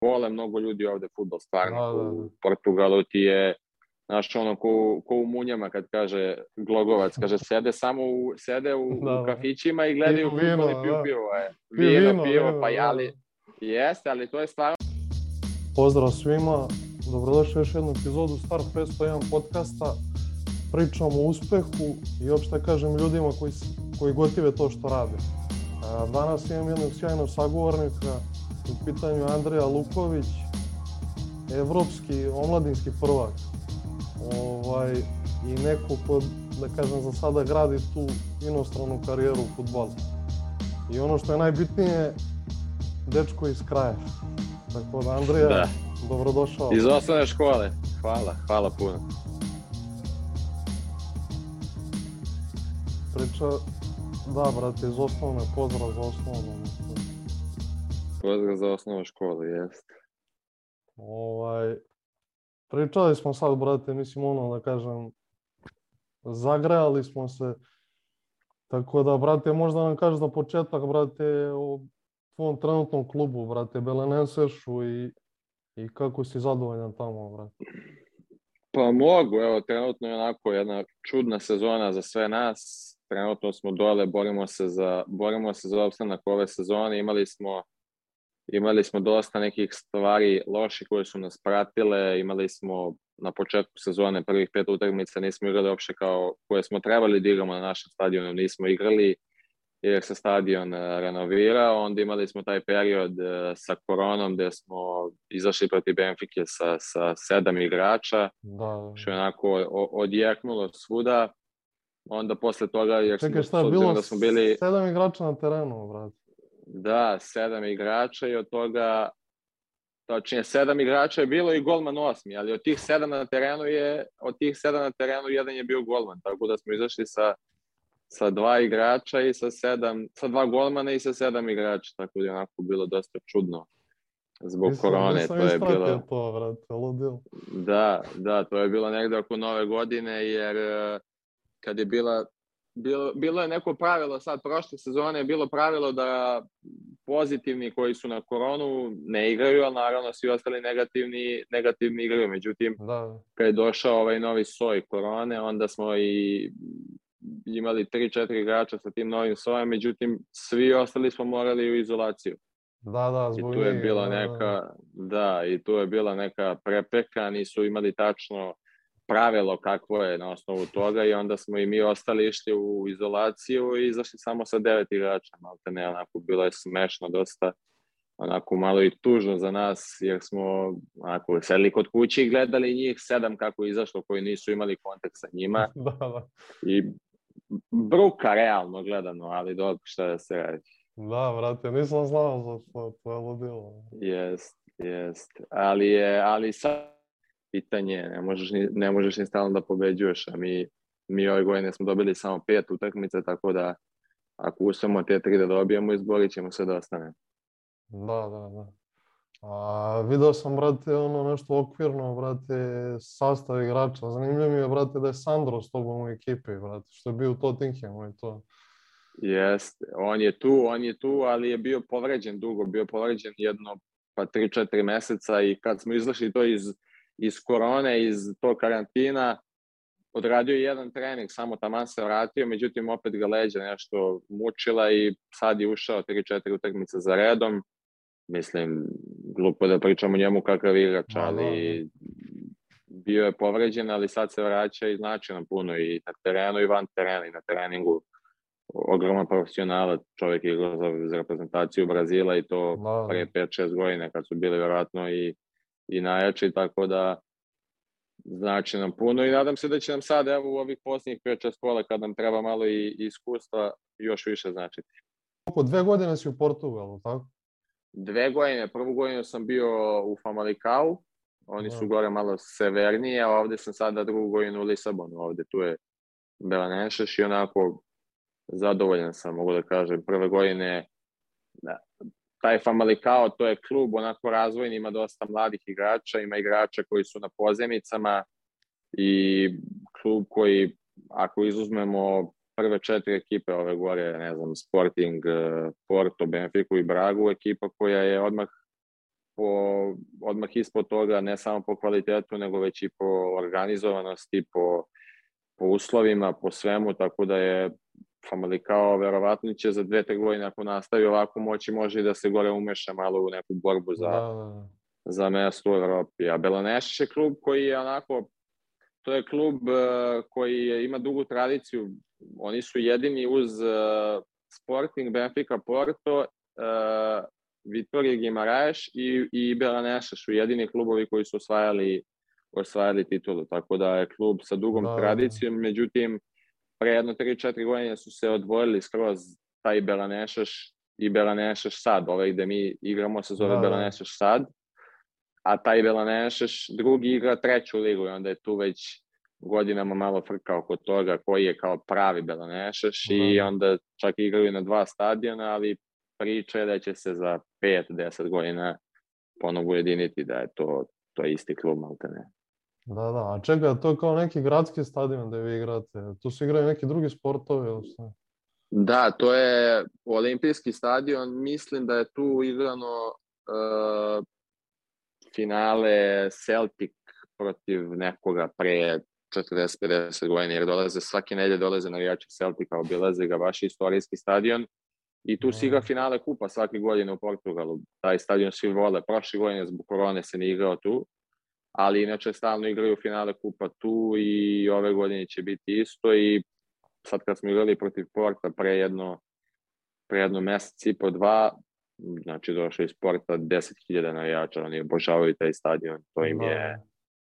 vole mnogo ljudi ovde futbol, stvarno. Da, da, da. U Portugalu ti je, znaš, ono, ko, ko u Munjama kad kaže Glogovac, kaže, sede samo u, sede u, Da, u da. kafićima i gledaju vino, futbol i piju da. pivo. Piju Vino, vino, pivo, vino, pa da. ja, ali, jeste, ali to je stvarno Pozdrav svima, dobrodošli još jednu epizodu Star 501 podcasta. Pričamo o uspehu i opšte kažem ljudima koji, koji gotive to što rade. Danas imam jednog sjajnog sagovornika, u pitanju Andreja Luković, evropski omladinski prvak. Ovaj, I neko ko, da kažem, za sada gradi tu inostranu karijeru u futbalu. I ono što je najbitnije, dečko iz kraja. Tako da, Andrija, Da. dobrodošao. iz osnovne škole. Hvala, hvala puno. Priča, da, brate, iz osnovne, pozdrav za osnovnu. Pozdrav za osnovnu školu, jeste. Ovaj, pričali smo sad, brate, mislim, ono, da kažem, zagrejali smo se. Tako da, brate, možda nam kažeš za početak, brate, o tvom trenutnom klubu, brate, Belenensešu i, i kako si zadovoljan tamo, brate. Pa mogu, evo, trenutno je onako jedna čudna sezona za sve nas. Trenutno smo dole, borimo se za, borimo se za opstanak ove sezone. Imali smo, imali smo dosta nekih stvari loših koje su nas pratile. Imali smo na početku sezone prvih pet utakmica nismo igrali uopšte kao koje smo trebali da igramo na našem stadionu, nismo igrali jer se stadion e, renovirao, onda imali smo taj period e, sa koronom gde smo izašli protiv Benfike sa, sa sedam igrača, Da, što je onako odjeknulo svuda. Onda posle toga, jer Čekaj, smo, šta bilo? da smo bili, Sedam igrača na terenu, brate. Da, sedam igrača i od toga, točnije, sedam igrača je bilo i golman osmi, ali od tih sedam na terenu je, od tih sedam na terenu jedan je bio golman, tako da smo izašli sa, sa dva igrača i sa sedam, sa dva golmana i sa sedam igrača, tako da je onako bilo dosta čudno zbog Nisam- korone, to je bilo... to, brate, ludilo. Da, da, to je bilo negde oko nove godine, jer e, kad je bila, bilo, bilo je neko pravilo, sad prošle sezone je bilo pravilo da pozitivni koji su na koronu ne igraju, ali naravno svi ostali negativni, negativni igraju. Međutim, Da, kad je došao ovaj novi soj korone, onda smo i imali 3-4 igrača sa tim novim sojem, međutim, svi ostali smo morali u izolaciju. da, da, I zbog tu je bila da, da. neka, da, i tu je bila neka prepreka, nisu imali tačno pravilo kakvo je na osnovu toga i onda smo i mi ostali išli u izolaciju i izašli samo sa devet igrača, malte ne, onako bilo je smešno dosta, onako malo i tužno za nas, jer smo onako sedeli kod kući i gledali njih sedam kako je izašlo koji nisu imali kontakt sa njima da, da. i bruka realno gledano, ali dobro šta da se radi. Da, brate, nisam znao za to, to je ludilo. Jest, jest. Ali je, ali sad pitanje, ne možeš ni, ne možeš ni stalno da pobeđuješ, a mi, mi ove godine smo dobili samo pet utakmica, tako da ako uspemo te tri da dobijemo, izborit ćemo se da ostane. Da, da, da. A, video sam, brate, ono nešto okvirno, brate, sastav igrača. Zanimljivo mi je, brate, da je Sandro s tobom u ekipi, brate, što je bio u Tottenhamu i to. Jest, on je tu, on je tu, ali je bio povređen dugo, bio povređen jedno pa 3-4 meseca i kad smo izašli to iz, iz korone, iz tog karantina, odradio je jedan trening, samo taman se vratio, međutim opet ga leđa nešto mučila i sad je ušao 3-4 utakmice za redom. Mislim, glupo da pričamo njemu kakav igrač, da, ali bio je povređen, ali sad se vraća i znači nam puno i na terenu i van terena i na treningu. Ogroman profesionalac, čovjek je igrao za, reprezentaciju Brazila i to Da, pre 5-6 godina kad su bili vjerojatno i, i najjači, tako da znači nam puno i nadam se da će nam sad evo u ovih posljednjih 5-6 kola kad nam treba malo i, i iskustva još više značiti. Oko dve godine si u Portugalu, tako? Dve godine, prvu godinu sam bio u Famalicao, oni su Da. gore malo severnije, a ovde sam sada drugu godinu u Lisabonu, ovde tu je Belanešeš i onako zadovoljan sam, mogu da kažem. Prve godine da, taj Famalicao, to je klub onako razvojni, ima dosta mladih igrača, ima igrača koji su na pozemicama i klub koji, ako izuzmemo prve četiri ekipe ove gore, ne znam, Sporting, eh, Porto, Benfica i Bragu, ekipa koja je odmah po, odmah ispod toga, ne samo po kvalitetu, nego već i po organizovanosti, po, po uslovima, po svemu, tako da je Famalicao verovatno će za dve, tre godine ako nastavi ovako moći može i da se gore umeša malo u neku borbu za, da, da. da. za mesto u Evropi. A Belaneš je klub koji je onako, to je klub uh, koji je, ima dugu tradiciju. Oni su jedini uz uh, Sporting, Benfica, Porto, uh, Vitorije Gimaraeš i, i Belaneša su jedini klubovi koji su osvajali osvajali titulu, tako da je klub sa dugom da. tradicijom, međutim pre jedno 3-4 godine su se odvojili skroz taj Belanešaš i Belanešaš sad, ovaj gde mi igramo se zove da. Belanešaš sad, a taj Belanešaš drugi igra treću ligu i onda je tu već godinama malo frka oko toga koji je kao pravi Belanešaš da. i onda čak igraju na dva stadiona, ali priča je da će se za 5-10 godina ponovo ujediniti da je to, to je isti klub maltene. Da, da, a čega, to je kao neki gradski stadion gde vi igrate, tu se igraju neki drugi sportovi ili šta? Da, to je olimpijski stadion, mislim da je tu igrano uh, finale Celtic protiv nekoga pre 40-50 godina, jer dolaze svake nedelje dolaze navijači Celtica, obilaze ga baš istorijski stadion i tu se igra finale kupa svake godine u Portugalu. Taj stadion svi vole. Prošle godine zbog korone se ne igrao tu, ali inače stalno igraju finale kupa tu i ove godine će biti isto i sad kad smo igrali protiv Porta pre jedno, pre jedno mesec i po dva, znači došlo iz Porta 10.000 navijača, oni obožavaju taj stadion, to im je da.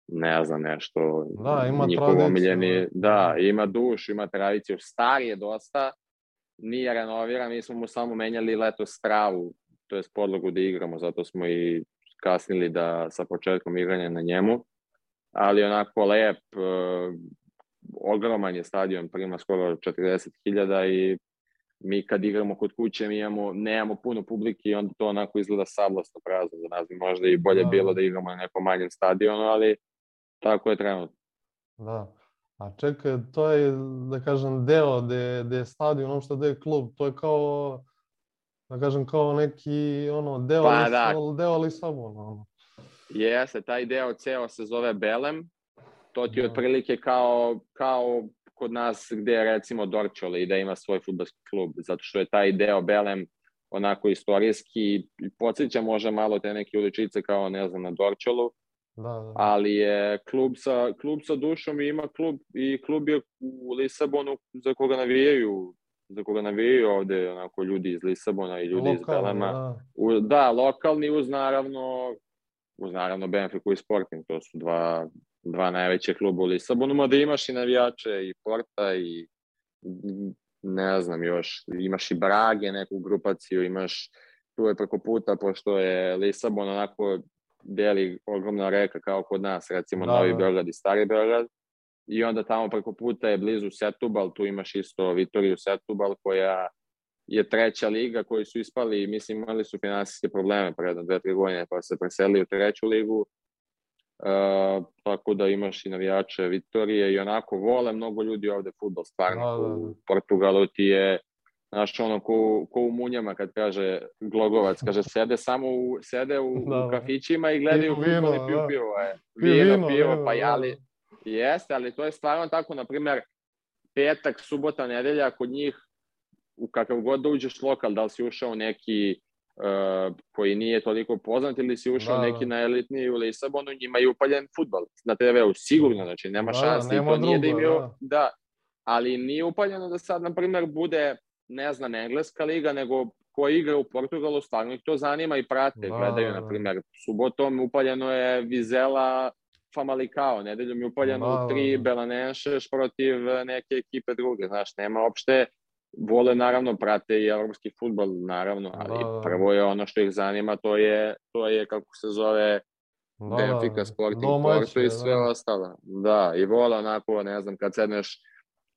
ne znam nešto da, ima njihov omiljeni, da, ima duš, ima tradiciju, star je dosta, nije renoviran, mi smo mu samo menjali leto stravu, to je podlogu da igramo, zato smo i kasnili da sa početkom igranja na njemu, ali onako lep, uh, ogroman je stadion, prima skoro 40.000 i mi kad igramo kod kuće mi imamo, nemamo puno publike i onda to onako izgleda sablasno prazno za nas. Možda i bolje da. bilo da igramo na nekom manjem stadionu, ali tako je trenutno. Da. A čekaj, to je, da kažem, deo gde, gde je stadion, ono što je klub, to je kao da kažem kao neki ono deo pa, Lis, da. deo Lisabona ono. Jeste, taj deo ceo se zove Belem. To ti je da. otprilike kao, kao kod nas gde je recimo Dorčole i da ima svoj futbolski klub, zato što je taj deo Belem onako istorijski i podsjeća može malo te neke uličice kao ne znam na Dorčolu, da, da. ali je klub sa, klub sa dušom i ima klub i klub je u Lisabonu za koga navijaju za koga navijaju ovde onako ljudi iz Lisabona i ljudi lokalni, iz Belema. Da. U, da, lokalni uz naravno uz naravno Benfica i Sporting, to su dva, dva najveće kluba u Lisabonu, mada imaš i navijače i Porta i ne znam još, imaš i Brage, neku grupaciju, imaš tu je preko puta, pošto je Lisabon onako deli ogromna reka kao kod nas, recimo da, Novi da. Beograd i Stari Beograd, i onda tamo preko puta je blizu Setubal, tu imaš isto Vitoriju Setubal koja je treća liga koji su ispali, mislim imali su finansijske probleme pre jedno dve, tri godine pa se preselili u treću ligu. Uh, tako da imaš i navijače Vitorije i onako vole mnogo ljudi ovde futbol stvarno da, da, da. u Portugalu ti je znaš ono ko, ko u munjama kad kaže Glogovac kaže sede samo u, sede u, da, u kafićima i gledaju futbol i piju da. pivo je. Vino, pivo, pa jali Jeste, ali to je stvarno tako, na primer, petak, subota, nedelja, kod njih, u kakav god da uđeš lokal, da li si ušao neki uh, koji nije toliko poznat ili si ušao da, neki da. na elitni u Lisabonu, njima je upaljen futbol na TV-u, sigurno, znači nema da, šanse nema to nije da im je, da. da. ali nije upaljeno da sad, na primer, bude, ne znam, engleska liga, nego ko igra u Portugalu, stvarno ih to zanima i prate, da, gledaju, na primer, subotom upaljeno je Vizela Famalicao, nedeljom je upaljeno da, tri. Belanenšeš protiv neke ekipe druge, znaš, nema opšte, vole naravno, prate i evropski futbol, naravno, ali da. prvo je ono što ih zanima, to je, to je kako se zove, Benfica. Sporting, Porto i sve da. ostalo. Da, i vole onako, ne znam, kad sedneš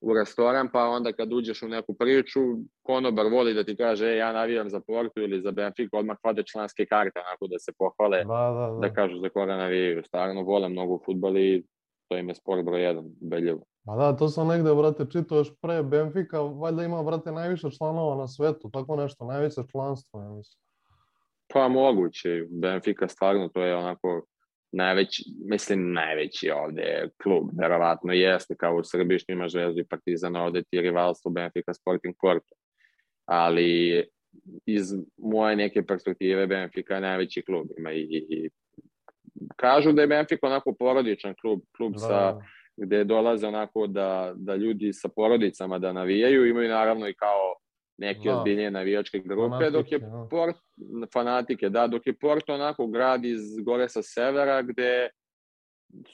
u restoran, pa onda kad uđeš u neku priču, konobar voli da ti kaže, e, ja navijam za Porto ili za Benfica, odmah hvade članske karte, onako da se pohvale, da, da, da. da kažu za koga navijaju. Stvarno vole mnogo futbol i to im je sport broj jedan, beljevo. Ma da, to sam negde, brate, čitao još pre Benfica, valjda ima, brate, najviše članova na svetu, tako nešto, najviše članstvo, ja mislim. Pa moguće. Benfica stvarno to je onako najveći, mislim najveći ovde klub, verovatno jeste, kao u Srbiji što ima Zvezdu i Partizan, ovde ti je rivalstvo Benfica Sporting Porto. Ali iz moje neke perspektive Benfica je najveći klub. Ima i, i kažu da je Benfica onako porodičan klub, klub da. sa gde dolaze onako da, da ljudi sa porodicama da navijaju, imaju naravno i kao neke da. ozbiljnije navijačke grupe, fanatike, dok je da. Port, fanatike, da, dok je Porto onako grad iz gore sa severa gde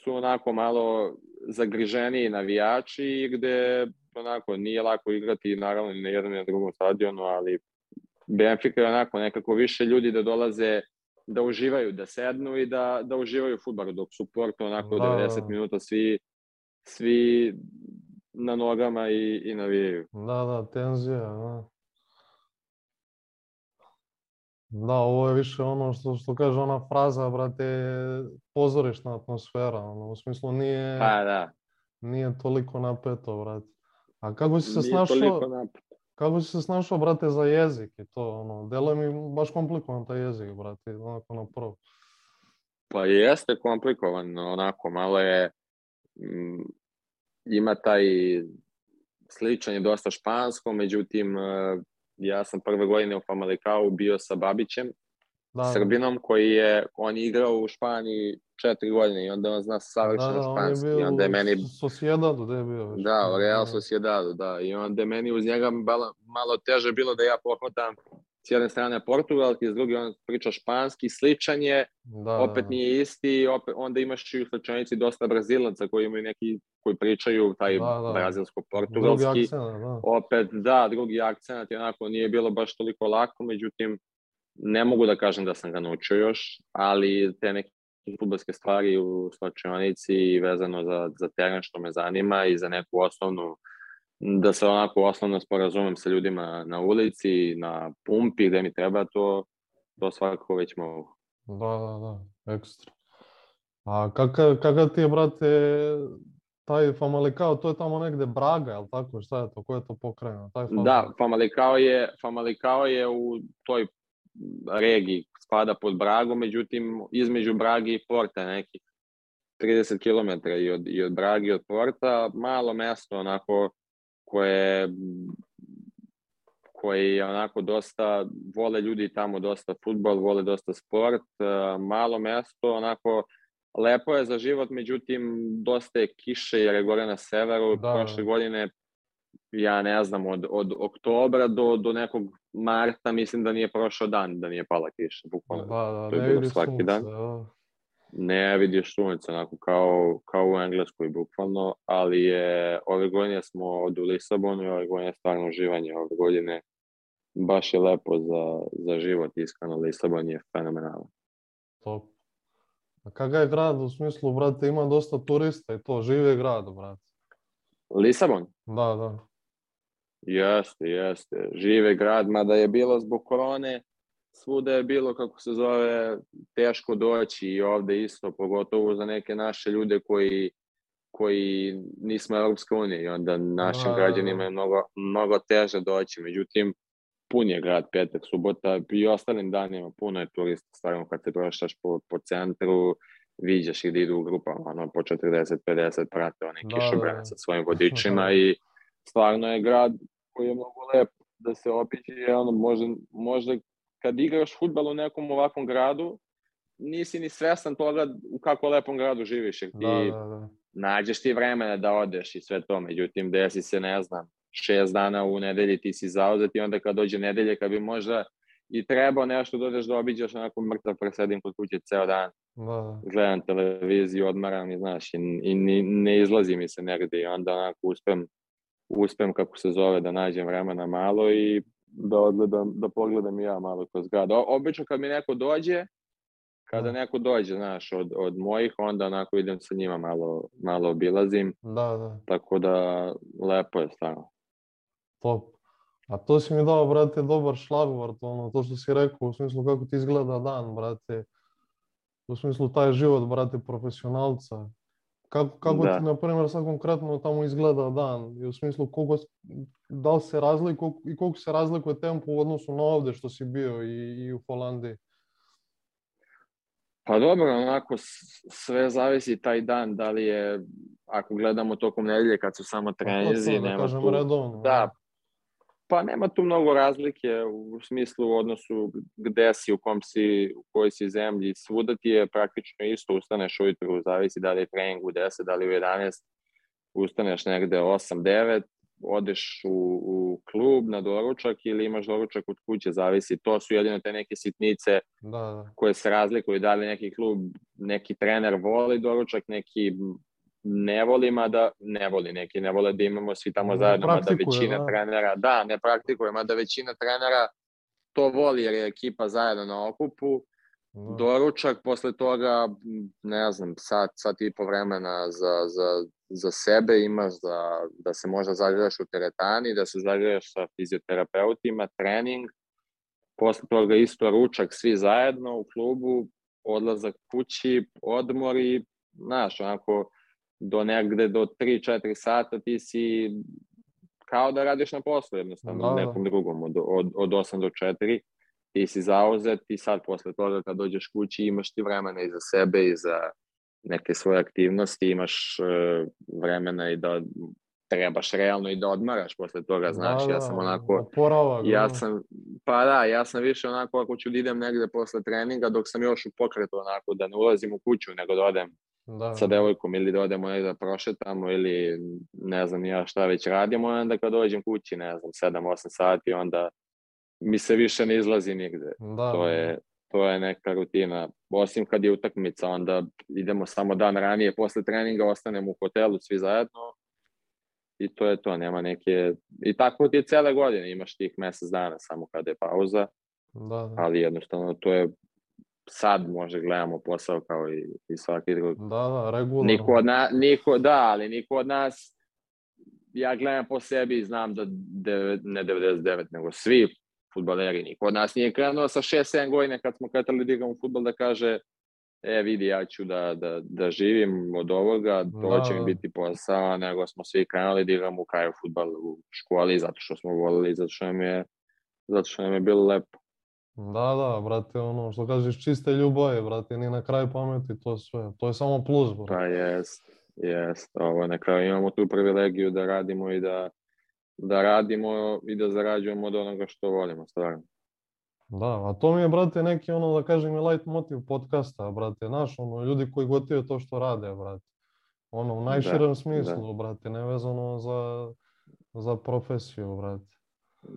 su onako malo zagriženiji navijači i gde onako nije lako igrati naravno ni na jednom ni na drugom stadionu, ali Benfica je onako nekako više ljudi da dolaze da uživaju, da sednu i da, da uživaju u futbalu, dok su Porto onako da, 90 da. minuta svi svi na nogama i, i navijaju. Da, da, tenzija, da. Da, ovo je više ono što, što kaže ona fraza, brate, pozorišna atmosfera, ono, u smislu nije... Pa, da. Nije toliko napeto, brate. A kako si se nije snašao... Kako si se snašao, brate, za jezik i to, ono, delo mi baš komplikovan taj jezik, brate, onako na prvo. Pa jeste komplikovan, onako, malo je, m, ima taj sličan je dosta špansko, međutim, e, ja sam prve godine u Famalicao bio sa Babićem, da, da. Srbinom, koji je, on je igrao u Španiji četiri godine i onda on zna savršeno da, da, španski. On je I onda je meni... Sociedadu, gde je bio? Već. Da, u Real Sociedadu, da. I onda je meni uz njega malo, malo teže bilo da ja pohvatam s jedne strane portugalski, s druge on priča španski, sličan je, da, opet da. nije isti, opet, onda imaš i u slučajnici dosta brazilaca koji imaju neki, koji pričaju taj da, da. brazilsko-portugalski. Da. Opet, da, drugi akcent, onako nije bilo baš toliko lako, međutim, ne mogu da kažem da sam ga naučio još, ali te neke futbolske stvari u slučajnici vezano za, za teren što me zanima i za neku osnovnu da se onako osnovno sporazumem sa ljudima na ulici, na pumpi, gde mi treba, to, to svakako već mogu. Da, da, da, ekstra. A kakav, kakav ti je, brate, taj Famalicao, to je tamo negde Braga, je li tako? Šta je to? Ko je to pokrajina? Taj Famalicao? Da, Famalicao je, Famalicao je u toj regiji, spada pod Bragu, međutim, između Bragi i Porta nekih 30 km i od, i od Bragi i od Porta, malo mesto, onako, koje koji onako dosta, vole ljudi tamo dosta futbol, vole dosta sport, malo mesto, onako lepo je za život, međutim dosta je kiše jer je gore na severu, da. prošle godine ja ne znam, od, od oktobra do, do nekog marta mislim da nije prošao dan da nije pala kiša, bukvalno. Da, da, to je bilo svaki sunce, dan. Da ne vidiš sunce, onako kao, kao u Engleskoj bukvalno, ali je ove godine smo od u Lisabonu i ove godine stvarno uživanje, ove godine baš je lepo za, za život, iskreno, Lisabon je fenomenalan. Top. A kakav je grad u smislu, brate, ima dosta turista i to, živi grad, brate. Lisabon? Da, da. Jeste, jeste. Žive grad, mada je bilo zbog korone, svuda je bilo, kako se zove, teško doći i ovde isto, pogotovo za neke naše ljude koji koji nismo Europska unija i onda našim A, građanima je mnogo, mnogo teže doći. Međutim, pun je grad petak, subota i ostalim danima puno je turista, stvarno kad se prošaš po, po centru, viđaš ih da idu u grupama, ono, po 40-50 prate one da, kišobrane da, da. sa svojim vodičima i stvarno je grad koji je mnogo lep da se opiće i ono, možda, možda kad igraš futbal u nekom ovakvom gradu, nisi ni svestan toga u kako lepom gradu živiš, jer ti da, da, da. nađeš ti vremena da odeš i sve to, međutim, desi se, ne znam, šest dana u nedelji ti si zauzet i onda kad dođe nedelje, kad bi možda i trebao nešto da odeš da obiđaš, onako mrtav presedim kod kuće ceo dan, da, da. gledam televiziju, odmaram i znaš, i, i ne izlazi mi se negde i onda onako uspem, uspem kako se zove da nađem vremena malo i da odgledam, da pogledam ja malo kroz grad. O, obično kad mi neko dođe, kada da. neko dođe, znaš, od, od mojih, onda onako idem sa njima malo, malo obilazim. Da, da. Tako da, lepo je stvarno. Top. A to si mi dao, brate, dobar šlagvort, ono, to što si rekao, u smislu kako ti izgleda dan, brate. U smislu taj život, brate, profesionalca. Kako, kako da. ti, na primjer, sad konkretno tamo izgleda dan? I u smislu, koliko, da li se razlikuje i koliko se razlikuje tempo u odnosu na ovde što si bio i, i u Holandiji? Pa dobro, onako sve zavisi taj dan, da li je, ako gledamo tokom nedelje kad su samo trenizi, da nema tu, redovno. da, pa nema tu mnogo razlike u smislu u odnosu gde si, u kom si, u kojoj si zemlji, svuda ti je praktično isto, ustaneš ujutru, zavisi da li je trening u 10, da li u 11, ustaneš negde 8-9, odeš u, u klub na doručak ili imaš doručak od kuće, zavisi. To su jedino te neke sitnice Da, da. koje se razlikuju. Da li neki klub, neki trener voli doručak, neki ne voli, mada ne voli, neki ne vole da imamo svi tamo Ne zajedno, mada većina da. trenera, da, ne praktikuje, mada većina trenera to voli jer je ekipa zajedno na okupu, Da. doručak, posle toga, ne znam, sat, sat i po vremena za, za, za sebe imaš da, da se možda zagrejaš u teretani, da se zagrejaš sa fizioterapeutima, trening, posle toga isto ručak svi zajedno u klubu, odlazak kući, odmori, znaš, onako, do negde do 3-4 sata ti si kao da radiš na poslu jednostavno, Da, da. nekom drugom, od, od, od 8 do 4 ti si zauzet i sad posle toga kad dođeš kući imaš ti vremena i za sebe i za neke svoje aktivnosti, imaš e, vremena i da trebaš realno i da odmaraš posle toga, znaš, da, ja sam onako, Oporavak, ja da. sam, pa da, ja sam više onako ako ću da idem negde posle treninga dok sam još u pokretu onako da ne ulazim u kuću nego da odem Da, sa devojkom ili da odemo negde da prošetamo ili ne znam ja šta već radimo, onda kad dođem kući, ne znam, 7-8 sati, onda mi se više ne izlazi nigde. da, To je, to je neka rutina. Osim kad je utakmica, onda idemo samo dan ranije, posle treninga ostanemo u hotelu svi zajedno i to je to, nema neke... I tako ti je cele godine, imaš tih mesec dana samo kada je pauza, da, da. ali jednostavno to je sad može gledamo posao kao i, i svaki drugi. Da, da, regularno. Niko od na, niko, da, ali niko od nas, ja gledam po sebi i znam da deve, ne 99, nego svi futbaleri, niko od nas nije krenuo sa 6-7 godina kad smo kretali da igramo futbol da kaže e vidi ja ću da, da, da živim od ovoga, to Da, će mi da. biti posao, nego smo svi krenuli da igramo u kraju futbal u školi zato što smo volili, zato što nam je, zato što nam je bilo lepo. Da, da, brate, ono što kažeš čiste ljubavi, brate, ni na kraju pameti, to sve. To je samo plus, brate. Pa jest, jest. Ovo, na kraju imamo tu privilegiju da radimo i da, da radimo i da zarađujemo od onoga što volimo, stvarno. Da, a to mi je, brate, neki, ono, da kažem, i light motiv podcasta, brate, znaš, ono, ljudi koji gotive to što rade, brate. Ono, u najširem smislu, brate, nevezano za, za profesiju, brate.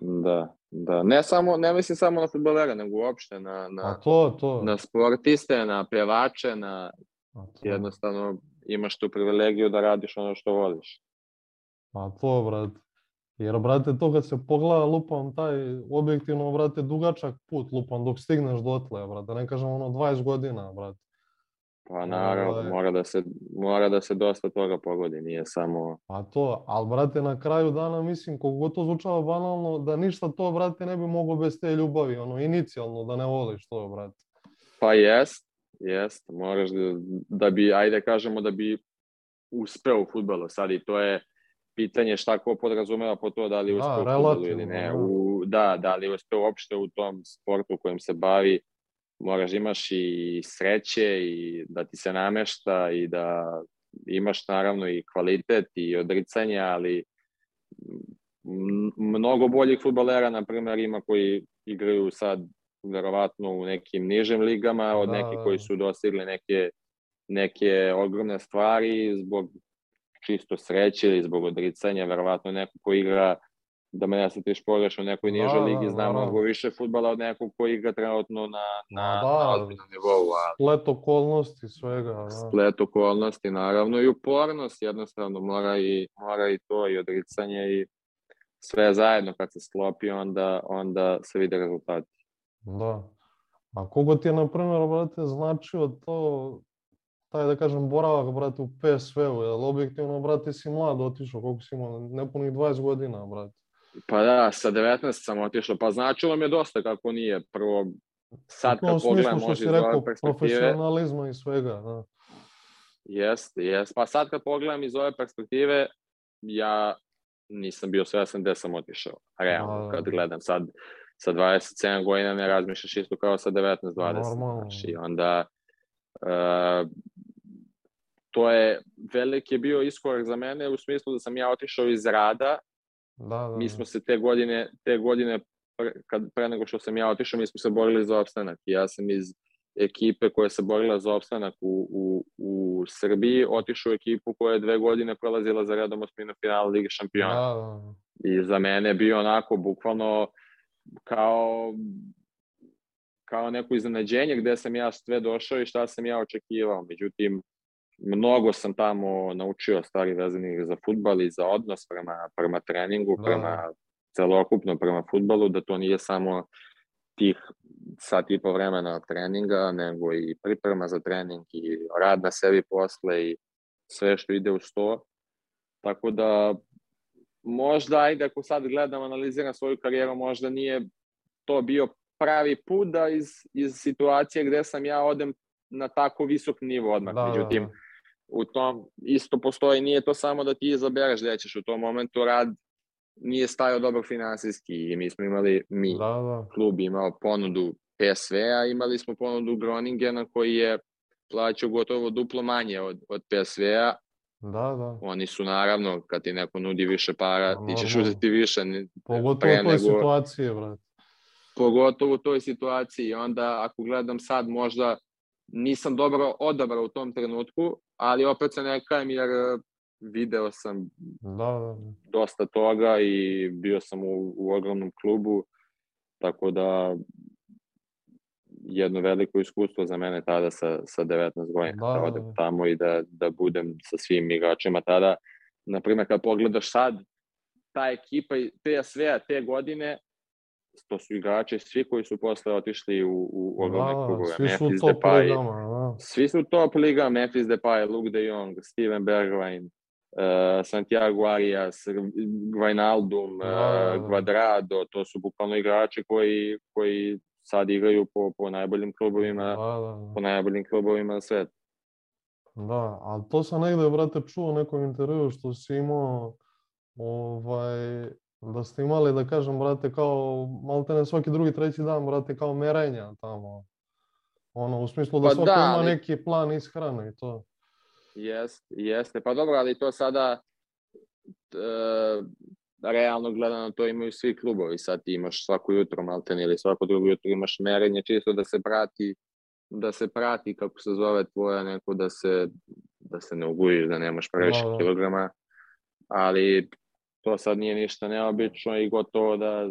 Da, da. Ne samo, ne mislim samo na futbolera, nego uopšte na, A na, to, to. na sportiste, na pevače, na A to, jednostavno imaš tu privilegiju da radiš ono što voliš. a to, brate. Jer, brate, to kad se pogleda, lupam taj, objektivno, brate, dugačak put, lupam, dok stigneš dotle, brate, ne kažem, ono, 20 godina, brate. Pa naravno, Ovaj. mora da, se, mora da se dosta toga pogodi, nije samo... Pa to, ali brate, na kraju dana mislim, koliko to zvučava banalno, da ništa to, brate, ne bi moglo bez te ljubavi, ono, inicijalno, da ne voliš to, brate. Pa jest, jest, moraš da, da bi, ajde kažemo da bi uspeo u futbolu sad i to je pitanje šta ko podrazumeva po to da li Da, uspeo u futbolu ili ne. da. U, da, da li uspeo uopšte u tom sportu kojim se bavi, moraš da imaš i sreće i da ti se namešta i da imaš naravno i kvalitet i odricanje, ali mnogo boljih futbolera, na primjer, ima koji igraju sad verovatno u nekim nižim ligama od Da, nekih da, koji da. su dostigli neke, neke ogromne stvari zbog čisto sreće ili zbog odricanja, verovatno neko ko igra da me ne ti pogrešno u nekoj Da, nižoj da, ligi, znam naravno. mnogo više futbala od nekog ko igra trenutno na, na, Ma na da. ozbiljnom nivou, a Splet okolnosti svega, da. splet okolnosti naravno i upornost jednostavno mora i, mora i to i odricanje i sve zajedno kad se sklopi onda, onda se vide rezultati. Da. A kogo ti je, na primjer, brate, značio to, taj, da kažem, boravak, brate, u PSV-u, jer objektivno, brate, si mlad otišao, koliko si imao, nepunih 20 godina, brate. Pa da, sa 19 sam otišao, pa značilo mi je dosta kako nije. Prvo, sad kad pogledam, može iz ove perspektive, profesionalizma i svega, da. Jeste, jeste. Pa sad kad pogledam iz ove perspektive, ja nisam bio svestan gde sam otišao. Realno, Da. kad gledam sad sa 27 godina ne razmišljaš isto kao sa 19-20. Normalno. Znaš, I onda to je veliki bio iskorak za mene u smislu da sam ja otišao iz rada. Da, da, Mi da. smo se te godine, te godine pre, kad, pre nego što sam ja otišao, mi smo se borili za opstanak. Ja sam iz ekipe koja se borila za opstanak u, u, u Srbiji, otišao u ekipu koja je dve godine prolazila za redom osminu finala Lige šampiona. Da, da. I za mene je bio onako bukvalno kao kao neko iznenađenje gde sam ja sve došao i šta sam ja očekivao. Međutim, mnogo sam tamo naučio stvari vezanih za futbal i za odnos prema, prema treningu, Da. prema celokupno prema futbalu, da to nije samo tih sat i po vremena treninga, nego i priprema za trening i rad na sebi posle i sve što ide uz to. Tako da možda, ajde ako sad gledam, analiziram svoju karijeru, možda nije to bio pravi put da iz, iz situacije gde sam ja odem na tako visok nivo odmah. Da, da, Međutim, da. u tom isto postoji, nije to samo da ti izabereš gde ćeš u tom momentu rad nije stajao dobro finansijski i mi smo imali, mi, Da, da. klub imao ponudu PSV-a, imali smo ponudu Groningena koji je plaćao gotovo duplo manje od, od PSV-a. Da, da. Oni su naravno, kad ti neko nudi više para, ti ćeš uzeti više. Pogotovo pre u toj nego- situaciji, brate. Pogotovo u toj situaciji. Onda ako gledam sad možda nisam dobro odabrao u tom trenutku, ali opet se ne kajem jer e, video sam Da, da. dosta toga i bio sam u, u ogromnom klubu, tako da jedno veliko iskustvo za mene tada sa, sa 19 godina, Da, da, da, odem da. tamo i da, da budem sa svim igračima tada. Naprimer, kad pogledaš sad, ta ekipa i PSV-a te godine, to su igrači svi koji su posle otišli u, u ogromne Da, klubove. svi su Memphis top Depay, ligama, da. svi su top liga, Memphis Depay, Luke de Jong, Steven Bergwijn, uh, Santiago Arias, Wijnaldum, Da, da, uh, da. Quadrado, to su bukvalno igrači koji, koji sad igraju po, po najboljim klubovima, Da, da, po najboljim klubovima na svetu. Da, ali to sam negde, brate, čuo u nekom intervju što si imao, ovaj, da ste imali, da kažem, brate, kao, maltene svaki drugi, treći dan, brate, kao merenja tamo. Ono, u smislu da Pa svako da, ima ali- neki plan ishrane i to. Jest, jeste, pa dobro, ali to sada e, realno gledano to imaju svi klubovi, sad ti imaš svako jutro malten ili svako drugo jutro imaš merenje čisto da se prati da se prati kako se zove tvoja neko da se da se ne ugujiš, da nemaš previše Da, da. kilograma, ali to sad nije ništa neobično i gotovo da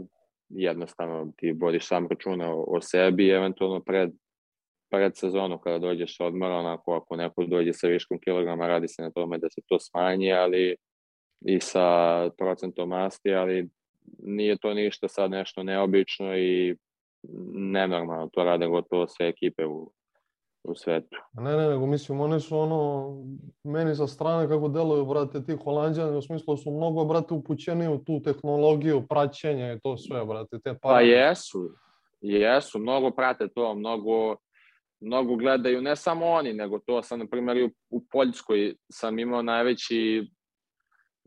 jednostavno ti vodiš sam računa o, o sebi i eventualno pred pred sezonu kada dođeš odmora, onako ako neko dođe sa viškom kilograma, radi se na tome da se to smanji, ali i sa procentom masti, ali nije to ništa sad nešto neobično i nenormalno, to rade gotovo sve ekipe u, u svetu. Ne, ne, nego mislim, oni su ono, meni sa strane kako deluju, brate, ti holanđani, u smislu su mnogo, brate, upućeni u tu tehnologiju, praćenja i to sve, brate, te Pa parametre. jesu, jesu, mnogo prate to, mnogo, mnogo gledaju, ne samo oni, nego to sam, na primjer, i u, u Poljskoj sam imao najveći,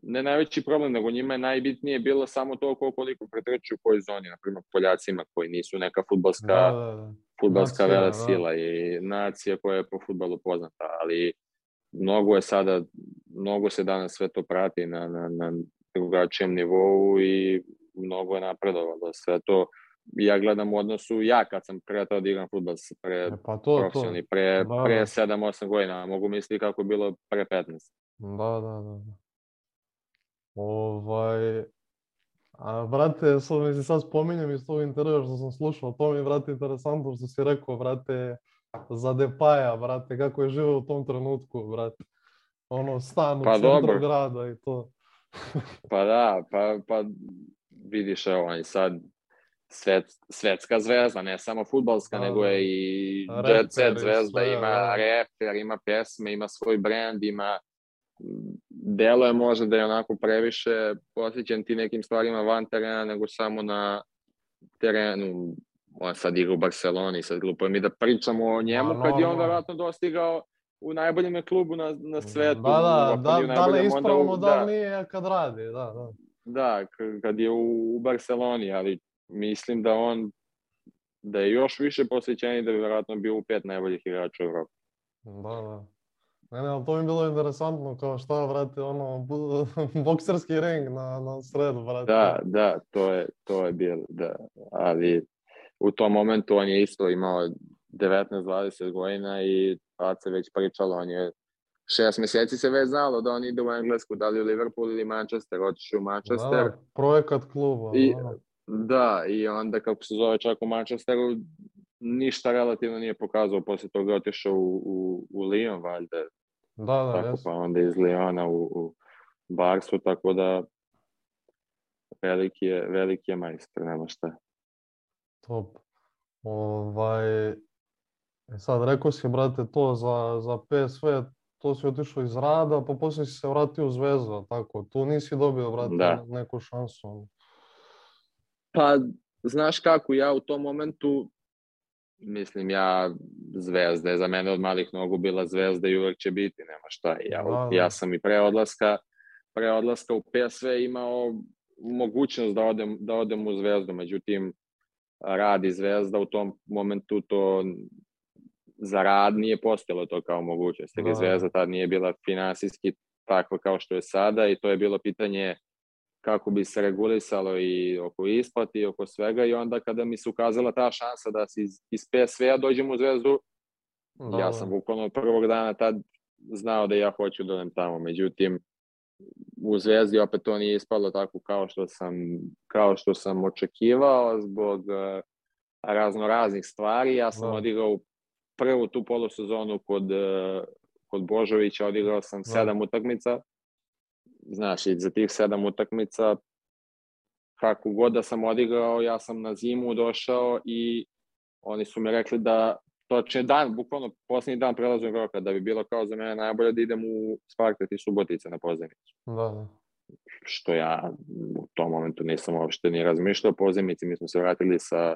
ne najveći problem, nego njima je najbitnije bilo samo to koliko pretrču u kojoj zoni, na primjer, Poljacima koji nisu neka futbalska, Da, da, da. Futbalska vela da. sila i nacija koja je po futbalu poznata, ali mnogo je sada, mnogo se danas sve to prati na, na, na drugačijem nivou i mnogo je napredovalo. Sve to ja gledam u odnosu, ja kad sam kretao da igram futbol pre E, pa to, profesionalni, pre, Da, pre da. 7-8 godina, mogu misliti kako je bilo pre 15. Da, da, da. da. Ovaj, a brate, sad, mislim, sad spominjem iz tog intervjua što sam slušao, to mi je, brate, interesantno što si rekao, brate, za Depaja, brate, kako je živeo u tom trenutku, brate. Ono, stan u Pa centru dobro. grada i to. Pa da, pa, pa vidiš, evo, on je sad svet, svetska zvezda, ne samo futbalska, Da, nego da. je i jet set zvezda, ima da. reper, ima pesme, ima svoj brand, ima delo je možda da je onako previše posjećen ti nekim stvarima van terena nego samo na terenu. On sad igra u Barceloni, sad glupo je mi da pričamo o njemu kad je on verovatno dostigao u najboljem je klubu na, na svetu. Da, da, da, da li ispravno, da li nije kad radi, da, da. Da, kad je u, u Barceloni, ali mislim da on da je još više posvećen i da bi verovatno bio u pet najboljih igrača u Evropi. Da, da. Ne, ne, ali to mi je bilo interesantno, kao šta, brate, ono, bokserski ring na, na sredu, brate. Da, da, to je, to je bilo, da. Ali u tom momentu on je isto imao 19-20 godina i tad se već pričalo, on je šest mjeseci se već znalo da on ide u Englesku, da li u Liverpool ili Manchester, otišao u Manchester. Da, da, projekat kluba. I, da, i onda kako se zove čak u Manchesteru, ništa relativno nije pokazao, posle toga otišao u, u, u Lyon, valjda. Da, da, tako, jes. Pa onda iz Lyona u, u Barsu, tako da veliki je, veliki je majstor, nema šta. Top. Ovaj, e sad, rekao si, brate, to za, za PSV, to si otišao iz rada, pa posle si se vratio u Zvezdu, tako? Tu nisi dobio, brate, da. neku šansu. Pa, znaš kako, ja u tom momentu, mislim, ja zvezda je za mene od malih nogu bila zvezda i uvek će biti, nema šta. Ja, da. ja sam i pre odlaska, pre odlaska u PSV imao mogućnost da odem, da odem u zvezdu, međutim, radi zvezda u tom momentu to za rad nije postojalo to kao mogućnost, jer da. zvezda tad nije bila finansijski takva kao što je sada i to je bilo pitanje kako bi se regulisalo i oko isplati i oko svega i onda kada mi se ukazala ta šansa da se iz, iz PSV-a dođem u Zvezdu, da. ja sam bukvalno od prvog dana tad znao da ja hoću da odem tamo. Međutim, u Zvezdi opet to nije ispalo tako kao što sam, kao što sam očekivao zbog uh, razno raznih stvari. Ja sam da. odigrao prvu tu polosezonu kod, uh, kod Božovića, odigrao sam da. sedam utakmica znaš, i za tih sedam utakmica, kako god da sam odigrao, ja sam na zimu došao i oni su mi rekli da točne dan, bukvalno poslednji dan prelaznog roka, da bi bilo kao za mene najbolje da idem u Spartak i Subotica na pozemicu. Da, da. Što ja u tom momentu nisam uopšte ni razmišljao o pozemici, mi smo se vratili sa,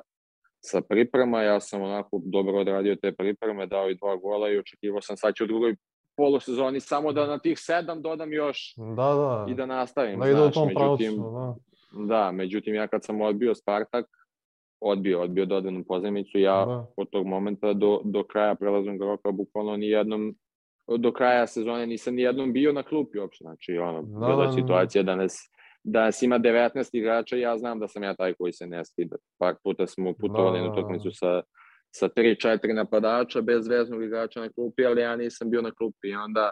sa priprema, ja sam onako dobro odradio te pripreme, dao i dva gola i očekivao sam sad ću u drugoj polosezoni, samo da na tih sedam dodam još da, da. i da nastavim. Da u tom međutim, pravcu, da. Da, međutim ja kad sam odbio Spartak, odbio, odbio dodanu pozemicu, ja da. od tog momenta do, do kraja prelaznog roka bukvalno ni jednom do kraja sezone nisam ni jednom bio na klupi uopšte, znači ono, da, bila da, da. situacija da nas, da nas ima 19 igrača ja znam da sam ja taj koji se ne skida. Par puta smo putovali da, na utakmicu sa sa 3-4 napadača bez veznog igrača na klupi, ali ja nisam bio na klupi. I onda,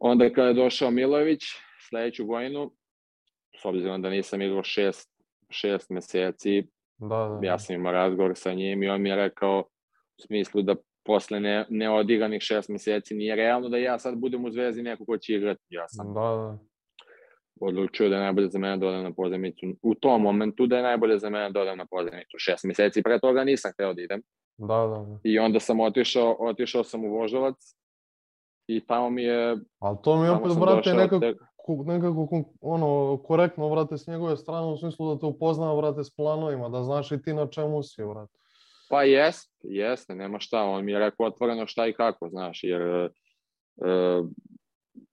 onda kada je došao Milović, sledeću godinu, s obzirom da nisam igrao šest, šest meseci, da, da, da. ja sam imao razgovor sa njim i on mi je rekao u smislu da posle ne, neodigranih šest meseci nije realno da ja sad budem u zvezdi neko ko će igrati. Ja sam da, da odlučio da je najbolje za mene da odem na pozemicu. U tom momentu da je najbolje za mene da odem na pozemicu. Šest meseci pre toga nisam hteo da idem. Da, da, da. I onda sam otišao, otišao sam u Vožovac i tamo mi je... Ali to mi opet, brate, nekako, te... nekako ono, korektno, brate, s njegove strane, u smislu da te upoznao, brate, s planovima, da znaš i ti na čemu si, brate. Pa jest, jeste, nema šta, on mi je rekao otvoreno šta i kako, znaš, jer uh,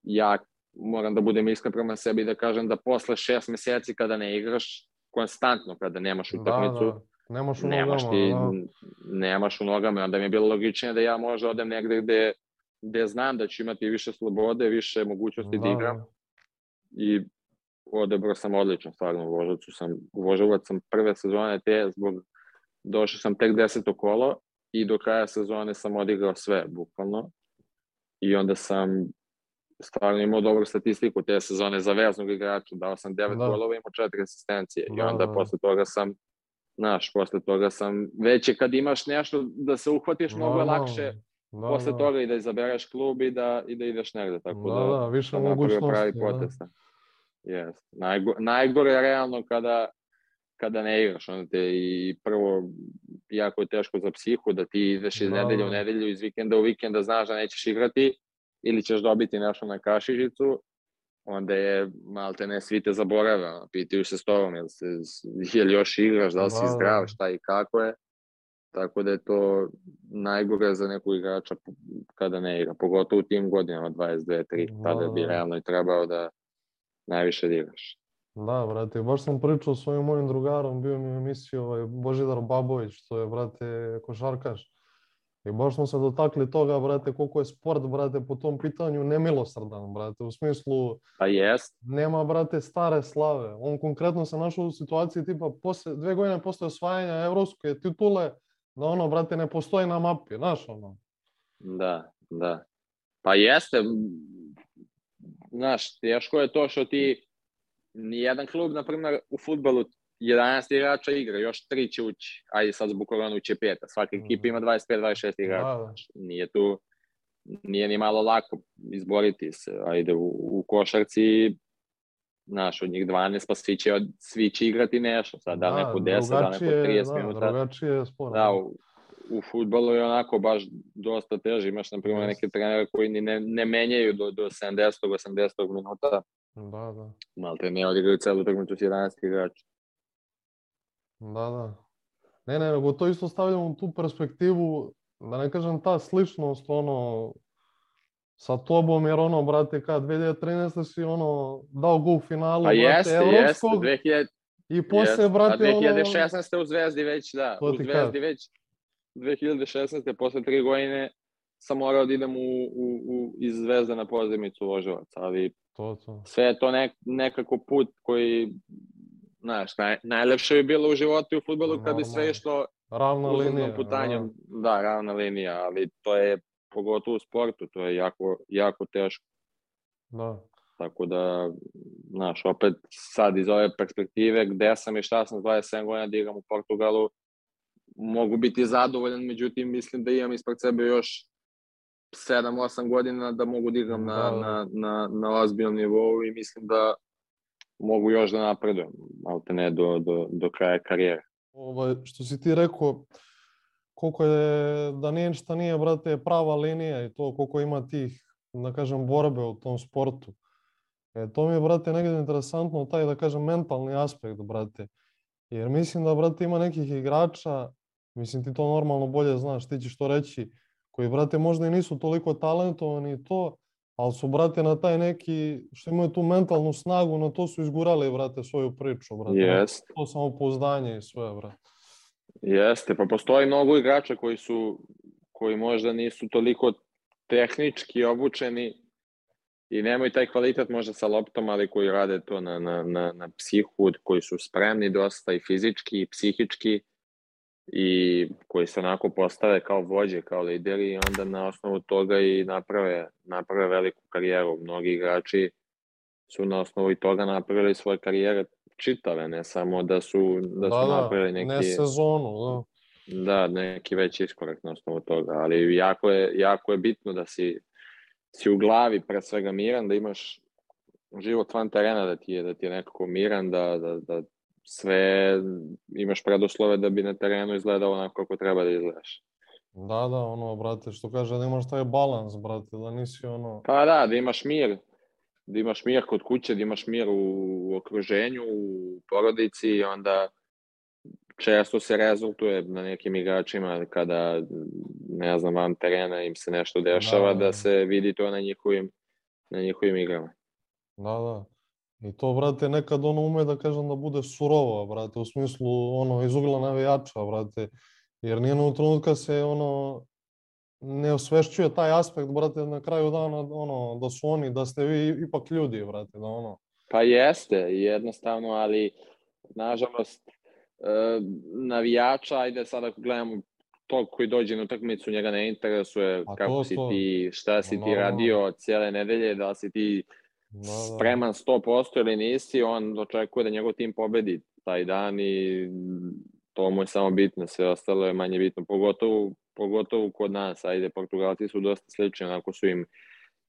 ja moram da budem iskren prema sebi da kažem da posle šest meseci kada ne igraš, konstantno kada nemaš da, utakmicu, da, da. Nemaš u nemaš nogama, ti, da. nemaš u nogama, onda mi je bilo logičnije da ja možda odem negde gde, gde znam da ću imati više slobode, više mogućnosti da, da igram. I odebrao sam odlično, stvarno, u Vožavcu sam, u Vožavac sam prve sezone te, zbog, došao sam tek deseto kolo i do kraja sezone sam odigrao sve, bukvalno. I onda sam stvarno imao dobru statistiku te sezone za veznog igrača, dao sam 9 da. golova i imao četiri asistencije. Da, I onda da. posle toga sam, znaš, posle toga sam, već je kad imaš nešto da se uhvatiš, da, mnogo je lakše da, posle da. toga i da izabereš klub i da, i da ideš negde. Tako da, da, da više mogućnosti. pravi potest. Da. Yes. Najgo, najgore je realno kada, kada ne igraš, onda te i prvo jako je teško za psihu da ti ideš iz da, nedelje u da. nedelju, iz vikenda u vikenda, znaš da nećeš igrati ili ćeš dobiti nešto na kašižicu, onda je malte ne svi te zaborave, pitaju se s tobom, jel, se, jel još igraš, da li si da, zdrav, da. šta i kako je. Tako da je to najgore za nekog igrača kada ne igra, pogotovo u tim godinama 22, 3, tada bi realno i trebao da najviše da igraš. Da, brate, baš sam pričao s svojim mojim drugarom, bio mi u emisiji ovaj Božidar Babović, to je, brate, košarkaš. I baš smo se dotakli toga, brate, koliko je sport, brate, po tom pitanju nemilosrdan, brate, u smislu... Pa jest. Nema, brate, stare slave. On konkretno se našao u situaciji tipa posle, dve godine posle osvajanja evropske titule, da ono, brate, ne postoji na mapi, znaš ono. Da, da. Pa jeste, znaš, teško je to što ti nijedan klub, na primjer, u futbolu 11 igrača igra, još 3 će ući, ajde sad zbog koronu će peta, svaka ekipa ima 25-26 igrača, da, da. nije tu, nije ni malo lako izboriti se, ajde u, u košarci, znaš, od njih 12, pa svi će, svi će igrati nešto, sad da, da neko 10, da neko 30 da, minuta. Drugačije sport. Da, u, u futbolu je onako baš dosta teže, imaš na primjer neke trenere koji ni ne, ne menjaju do, do 70 80 minuta. Da, da. Malo te ne odigraju celu utakmicu s 11 igrača. Da, da. Ne, ne, nego to isto stavljamo u tu perspektivu, da ne kažem ta sličnost, ono, sa tobom, jer ono, brate, kad 2013. si ono, dao go u finalu, pa brate, jeste, evropskog, jeste, 2000, i posle, jeste. brate, A ono... 2016. u Zvezdi već, da, u Zvezdi kažem. već 2016. posle tri godine sam morao da idem u, u, u, iz Zvezde na pozemicu Voževac, ali To, to. sve je to nek, nekako put koji, znaš, naj, najlepše bi bilo u životu i u futbolu kad bi sve išlo Ravna linija. uzlaznom putanjom. Da, ravna linija, ali to je, pogotovo u sportu, to je jako, jako teško. Da. da. Tako da, znaš, opet sad iz ove perspektive, gde sam i šta sam 27 godina da igram u Portugalu, mogu biti zadovoljan, međutim mislim da imam ispred sebe još 7-8 godina da mogu da igram na, Da, da. na, na, na ozbiljnom nivou i mislim da mogu još da napredujem, ali te ne do, do, do kraja karijere. Ovaj, što si ti rekao, koliko je, da nije ništa nije, brate, prava linija i to koliko ima tih, da kažem, borbe u tom sportu. E, to mi je, brate, negdje interesantno, taj, da kažem, mentalni aspekt, brate. Jer mislim da, brate, ima nekih igrača, mislim ti to normalno bolje znaš, ti ćeš to reći, koji, brate, možda i nisu toliko talentovani i to, ali su, brate, na taj neki, što imaju tu mentalnu snagu, na to su izgurali, brate, svoju priču, brate. Jest, To samopouzdanje i sve, brate. jeste, pa postoji mnogo igrača koji su, koji možda nisu toliko tehnički obučeni i nemaju taj kvalitet možda sa loptom, ali koji rade to na, na, na, na psihu, koji su spremni dosta i fizički i psihički i koji se onako postave kao vođe, kao lideri i onda na osnovu toga i naprave, naprave veliku karijeru. Mnogi igrači su na osnovu i toga napravili svoje karijere čitave, ne samo da su, da su napravili neki... ne sezonu, da. Da, neki veći iskorak na osnovu toga, ali jako je, jako je bitno da si, si u glavi pre svega miran, da imaš život van terena, da ti je, da ti je nekako miran, da, da, da sve imaš preduslove da bi na terenu izgledao onako kako treba da izgledaš. Da, da, ono, brate, što kaže, da imaš taj balans, brate, da nisi ono... Pa da, da imaš mir, da imaš mir kod kuće, da imaš mir u, okruženju, u porodici i onda često se rezultuje na nekim igračima kada, ne znam, van terena im se nešto dešava, Da, da, da. se vidi to na njihovim, na njihovim igrama. Da, da. I to, brate, nekad ono ume da kažem da bude surovo, brate, u smislu, ono, iz ugla navijača, brate, jer nijednog trenutka se, ono, ne osvešćuje taj aspekt, brate, na kraju dana, ono, da su oni, da ste vi ipak ljudi, brate, da ono, Pa jeste, jednostavno, ali nažalost e, navijača, ajde sad ako gledamo tog koji dođe na utakmicu, njega ne interesuje Pa kako to, si to. ti, šta si ti Normalno. radio cijele nedelje, da li si ti da, da. spreman 100% ili nisi, on očekuje da njegov tim pobedi taj dan i to mu je samo bitno, sve ostalo je manje bitno, pogotovo, pogotovo kod nas, ajde, Portugalci su dosta slični, onako su im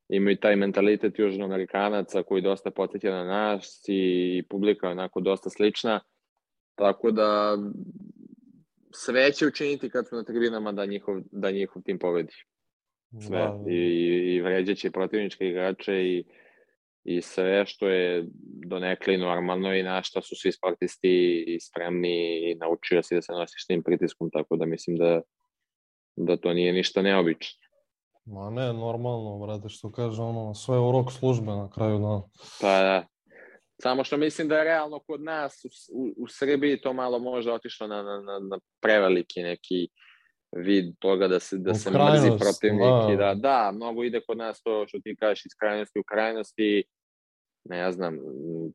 imaju taj mentalitet južnoamerikanaca koji dosta podsjeća na nas i publika je onako dosta slična, tako da sve će učiniti kad su na tribinama da njihov, da njihov tim pobedi. Sve. Da, da. I, i, vređaće protivničke igrače i, i sve što je donekli normalno i na šta su svi sportisti i spremni i naučio si da se nosiš s tim pritiskom, tako da mislim da, da to nije ništa neobično. Ma ne, normalno, brate, što kaže, ono, sve u rok službe na kraju dana. Pa da. Samo što mislim da je realno kod nas u, u, u Srbiji to malo možda otišlo na, na, na, na preveliki neki vid toga da se, da se mrzi protivnik i da. da, da, mnogo ide kod nas to što ti kažeš iz krajnosti u krajnosti, ne znam, m,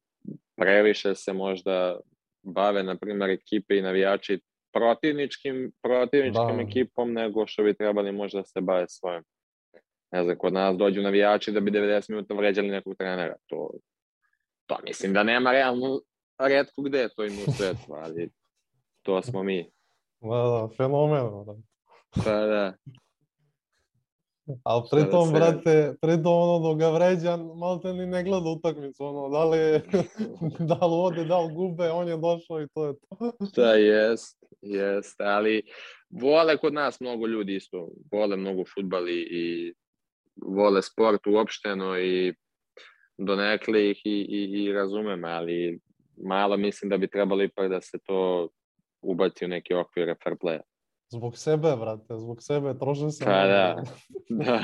previše se možda bave, na primjer, ekipe i navijači protivničkim, protivničkom Da. ekipom nego što bi trebali možda da se bave svojom. Ne znam, kod nas dođu navijači da bi 90 minuta vređali nekog trenera. To, to mislim da nema realno redko gde to ima u svetu, ali to smo mi. Da, da, fenomen, brate. Pa da, Ali Šta da pritom, se brate, pritom ono dok ga vređa, malte ni ne gleda utakmicu, ono, da li, da li ode, da li gube, on je došao i to je to. da jest, jest, ali vole kod nas mnogo ljudi isto, vole mnogo futbal i, i vole sport uopšteno i donekle ih i, i, i razumem, ali malo mislim da bi trebalo ipak da se to ubaci u neke okvire fair playa. Zbog sebe, brate, zbog sebe, troše se. Pa da. Da.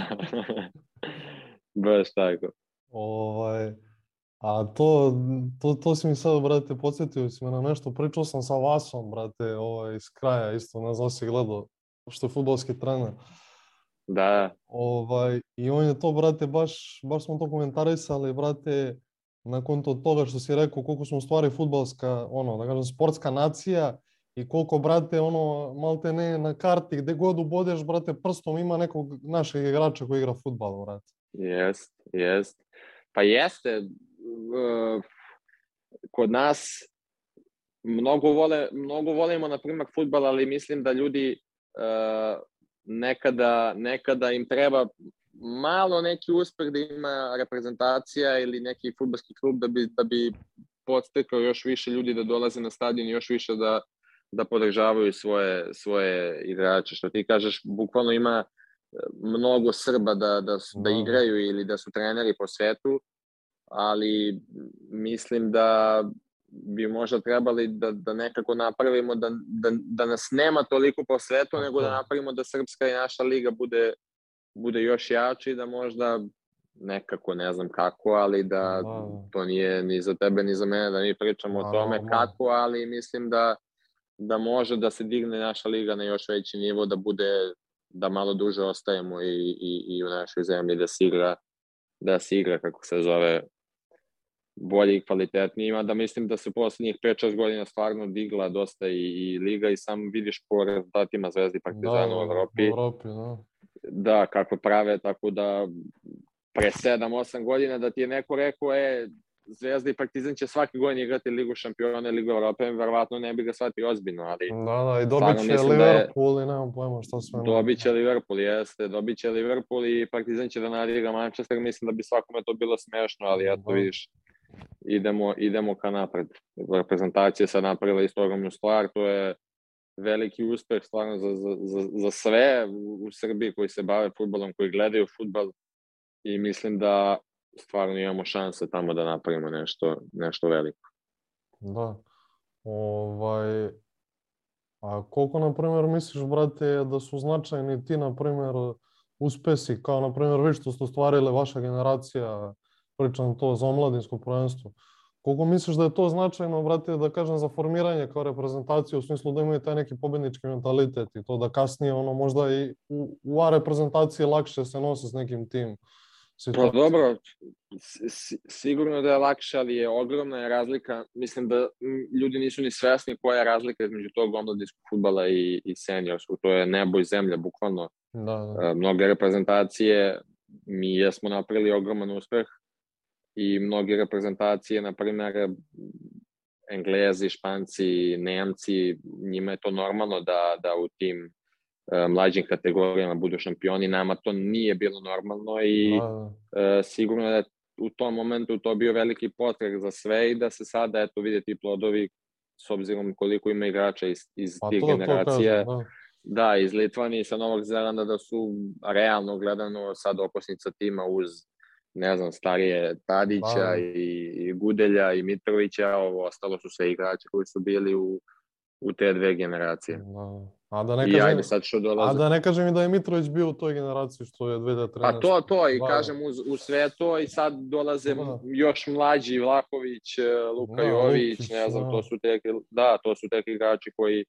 Baš tako. Ovaj, a to, to, to si mi sad, brate, podsjetio si me na nešto, pričao sam sa Vasom, brate, ovaj, iz kraja isto, ne znam si gledao, što je futbolski trener. Da, Ovaj, I on je to, brate, baš, baš smo to komentarisali, brate, nakon to, toga što si rekao koliko smo u stvari futbalska, ono, da kažem, sportska nacija i koliko, brate, ono, malte ne na karti, gde god ubodeš, brate, prstom ima nekog našeg igrača koji igra futbal, brate. Jest, jest. Pa jeste, uh, kod nas mnogo, vole, mnogo volimo, na primjer, futbal, ali mislim da ljudi uh, nekada, nekada im treba malo neki uspeh da ima reprezentacija ili neki futbalski klub da bi, da bi podstekao još više ljudi da dolaze na stadion i još više da, da podržavaju svoje, svoje igrače. Što ti kažeš, bukvalno ima mnogo Srba da, da, su, da igraju ili da su treneri po svetu, ali mislim da bi možda trebali da, da nekako napravimo da, da, da nas nema toliko po svetu, nego da napravimo da srpska i naša liga bude, bude još jača i da možda nekako, ne znam kako, ali da to nije ni za tebe ni za mene da mi pričamo o tome kako, ali mislim da da može da se digne naša liga na još veći nivo, da bude da malo duže ostajemo i, i, i u našoj zemlji da se igra da se igra kako se zove bolje i kvalitetnije. Ima da mislim da se poslednjih 5-6 godina stvarno digla dosta i, i liga i sam vidiš po rezultatima Zvezdi Partizana u Evropi. U Evropi, da. Da, kako prave, tako da pre 7-8 godina da ti je neko rekao, e, Zvezda i Partizan će svake godine igrati Ligu šampiona i Ligu Evrope, verovatno ne bi ga shvatio ozbiljno, ali Da, da, i dobit će mislim da je- Liverpool i nemam pojma šta sve. dobit će Liverpool, jeste, dobit će Liverpool i Partizan će da nadigra Manchester, mislim da bi svakome to bilo smešno, ali eto Da. vidiš, idemo, idemo ka napred. Reprezentacija sad napravila isto ogromnu stvar, to je veliki uspeh stvarno za, za, za, za sve u, u Srbiji koji se bave futbolom, koji gledaju futbol i mislim da stvarno imamo šanse tamo da napravimo nešto, nešto veliko. Da. Ovaj, a koliko, na primjer, misliš, brate, da su značajni ti, na primjer, uspesi, kao, na primjer, vi što ste ostvarili vaša generacija, pričam to za omladinsko prvenstvo, koliko misliš da je to značajno, brate, da kažem, za formiranje kao reprezentacije, u smislu da imaju taj neki pobednički mentalitet i to da kasnije, ono, možda i u, u A reprezentaciji lakše se nose s nekim tim Pa situacijama. dobro, si- si- sigurno da je lakše, ali je ogromna je razlika. Mislim da ljudi nisu ni svesni koja je razlika između tog omladinskog futbala i, i seniorskog. To je nebo i zemlja, bukvalno. Da, da. E, Mnoge reprezentacije, mi jesmo napravili ogroman uspeh i mnoge reprezentacije, na primjer, Englezi, Španci, Nemci, njima je to normalno da, da u tim mlađim kategorijama budu šampioni. Nama to nije bilo normalno i Da, da. e, sigurno da u tom momentu to bio veliki potrag za sve i da se sada eto vide ti plodovi s obzirom koliko ima igrača iz, iz Pa tih to, to generacija. kažem, da. Da, iz Litvanije i sa Novog Zelanda da su realno gledano sad okosnica tima uz ne znam, starije Tadića Da. i, i Gudelja i Mitrovića, ovo ostalo su sve igrači koji su bili u, u te dve generacije. Da. A da ne I kažem, ajde sad što a dolaze. da ne kažem i da je Mitrović bio u toj generaciji što je 2013. Pa to, to, i Da, kažem uz, uz sve to i sad dolaze Da. još mlađi Vlahović, e, Luka Da, Jović, Lukić, ne znam, da. to su tek, da, to su tek igrači koji,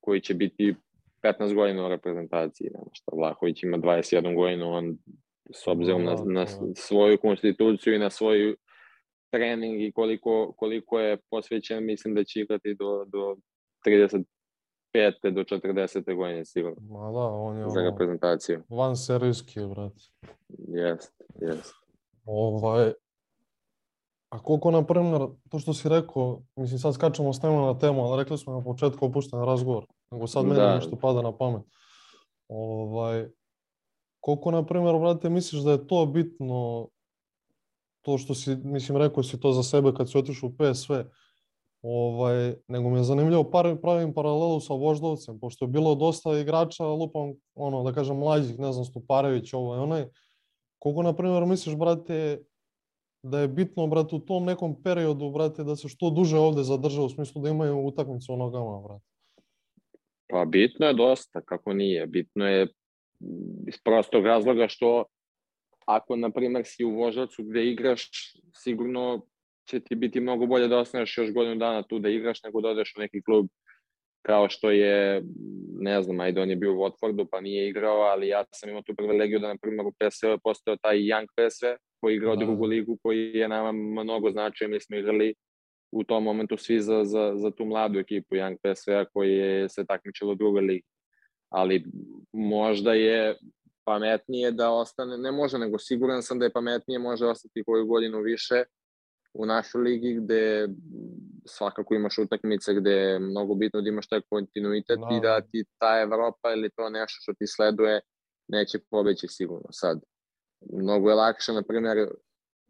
koji će biti 15 godina u reprezentaciji, nema šta, Vlahović ima 21 godinu, on s obzirom na, na svoju konstituciju i na svoju trening i koliko, koliko je posvećen, mislim da će igrati do, do 35. do 40. godine sigurno. Ma da, on je za reprezentaciju. Van serijski, brat. Jest, jest. Ovaj, a koliko, na primjer, to što si rekao, mislim sad skačemo s tema na temu, ali rekli smo na početku opušten razgovor, nego sad meni da. nešto pada na pamet. Ovaj, koliko, na primjer, brate, misliš da je to bitno to što si, mislim, rekao si to za sebe kad si otišao u PSV, ovaj, nego mi je zanimljivo par, pravim paralelu sa Voždovcem, pošto je bilo dosta igrača, lupam, ono, da kažem, mlađih, ne znam, Stuparević, ovaj, onaj, koliko, na primjer, misliš, brate, da je bitno, brate, u tom nekom periodu, brate, da se što duže ovde zadrže, u smislu da imaju utakmicu u nogama, brate? Pa bitno je dosta, kako nije. Bitno je iz prostog razloga što ako, na primjer, si u Voždovcu gde igraš, sigurno će ti biti mnogo bolje da ostaneš još godinu dana tu da igraš nego da odeš u neki klub kao što je, ne znam, ajde on je bio u Watfordu pa nije igrao, ali ja sam imao tu privilegiju da, na primjer, u PSV je postao taj Young PSV koji je igrao da. drugu ligu, koji je nama mnogo značio, mi smo igrali u tom momentu svi za, za, za tu mladu ekipu Young PSV-a koji je se takmičilo u drugoj ligi. Ali možda je pametnije da ostane, ne može, nego siguran sam da je pametnije može ostati koju godinu više u našoj ligi gde svakako imaš utakmice gde je mnogo bitno da imaš taj kontinuitet no. i da ti ta Evropa ili to nešto što ti sleduje neće pobeći sigurno sad. Mnogo je lakše, na primjer,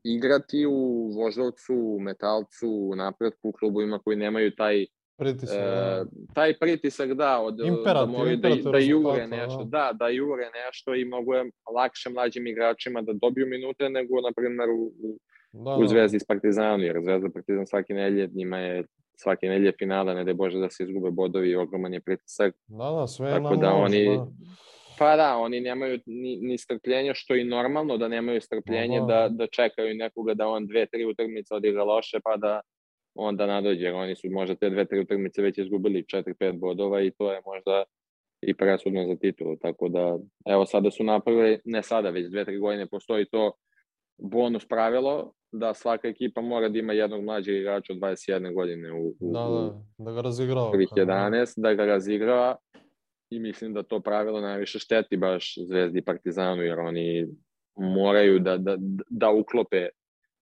igrati u Voždovcu, u Metalcu, u Napretku, u klubovima koji nemaju taj pritisak, e, taj pritisak da, od, imperativ, da, moraju, da, da jure nešto, da. da, da jure nešto i mogu je lakše mlađim igračima da dobiju minute nego, na primjer, u, u, da, u da. Zvezdi s Partizanom, jer Zvezda Partizan svake nelje, njima je svake nelje finala, ne da Bože da se izgube bodovi, ogroman je pritisak. Da, da, sve Tako da oni, da. Pa da, oni nemaju ni, ni strpljenja, što je i normalno da nemaju strpljenje da, da, da čekaju nekoga da on dve, tri utakmice odigra loše, pa da onda nadođe, jer oni su možda te dve, tri utakmice već izgubili 4-5 bodova i to je možda i presudno za titulu, tako da evo sada su napravili, ne sada, već dve, tri godine postoji to bonus pravilo da svaka ekipa mora da ima jednog mlađeg igrača od 21 godine u, u, da, da, da ga razigrava. Prvih 11, da ga razigrava i mislim da to pravilo najviše šteti baš Zvezdi i Partizanu, jer oni moraju da, da, da uklope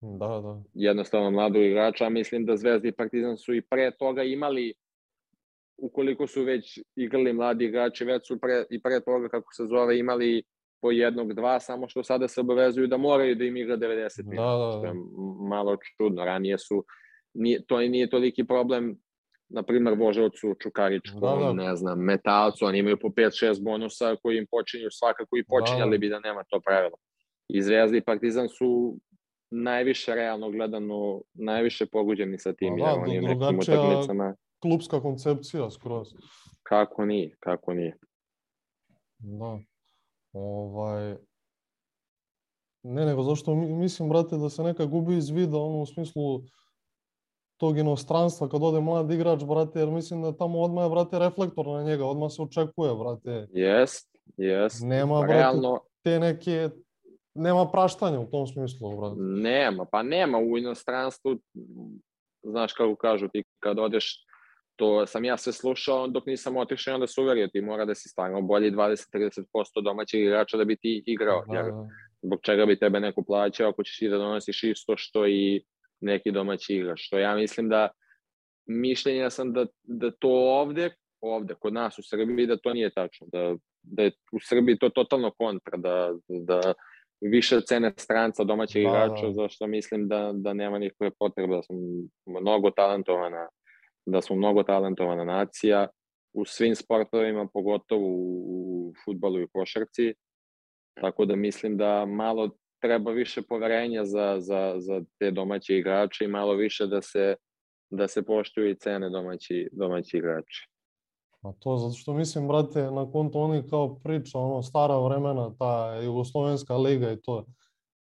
Da, da. Jednostavno mladog igrača, mislim da Zvezda i Partizan su i pre toga imali ukoliko su već igrali mladi igrači, već su pre, i pre toga, kako se zove, imali po jednog, dva, samo što sada se obavezuju da moraju da im igra 90 minuta, da, da, da. što je malo čudno. Ranije su, nije, to nije toliki problem, na primer Vožovcu, Čukaričku, da, da. ne znam, Metalcu, oni imaju po 5-6 bonusa koji im počinju svakako i počinjali da, da. bi da nema to pravilo. I Zvezda i Partizan su najviše realno gledano, najviše poguđeni sa tim. Pa da, oni nekim utakmicama. klubska koncepcija skroz. Kako nije, kako nije. Da. Ovaj, ne, nego zašto mislim, brate, da se neka gubi iz vida, ono, u smislu tog inostranstva, kad ode mlad igrač, brate, jer mislim da tamo odmah je, brate, reflektor na njega, odmah se očekuje, brate. Jest, jest. Nema, brate, Realno... te neke nema praštanja u tom smislu, brate. Nema, pa nema u inostranstvu, znaš kako kažu ti kad odeš, to sam ja sve slušao dok nisam otišao onda se uverio, ti mora da si stvarno bolji 20-30% domaćeg igrača da bi ti igrao, da, jer da. zbog čega bi tebe neko plaćao ako ćeš ti da donosiš isto što i neki domaći igrač, što ja mislim da mišljenja sam da, da to ovde, ovde, kod nas u Srbiji, da to nije tačno, da, da je u Srbiji to totalno kontra, da, da više cene stranca domaćeg da, igrača, da. zašto mislim da, da nema nikakve potrebe, da smo mnogo talentovana, da smo mnogo talentovana nacija u svim sportovima, pogotovo u, u futbalu i košarci, tako da mislim da malo treba više poverenja za, za, za te domaće igrače i malo više da se, da se poštuju i cene domaći, domaći igrači. A to zato što mislim, brate, na konto oni kao priča, ono, stara vremena, ta Jugoslovenska liga i to.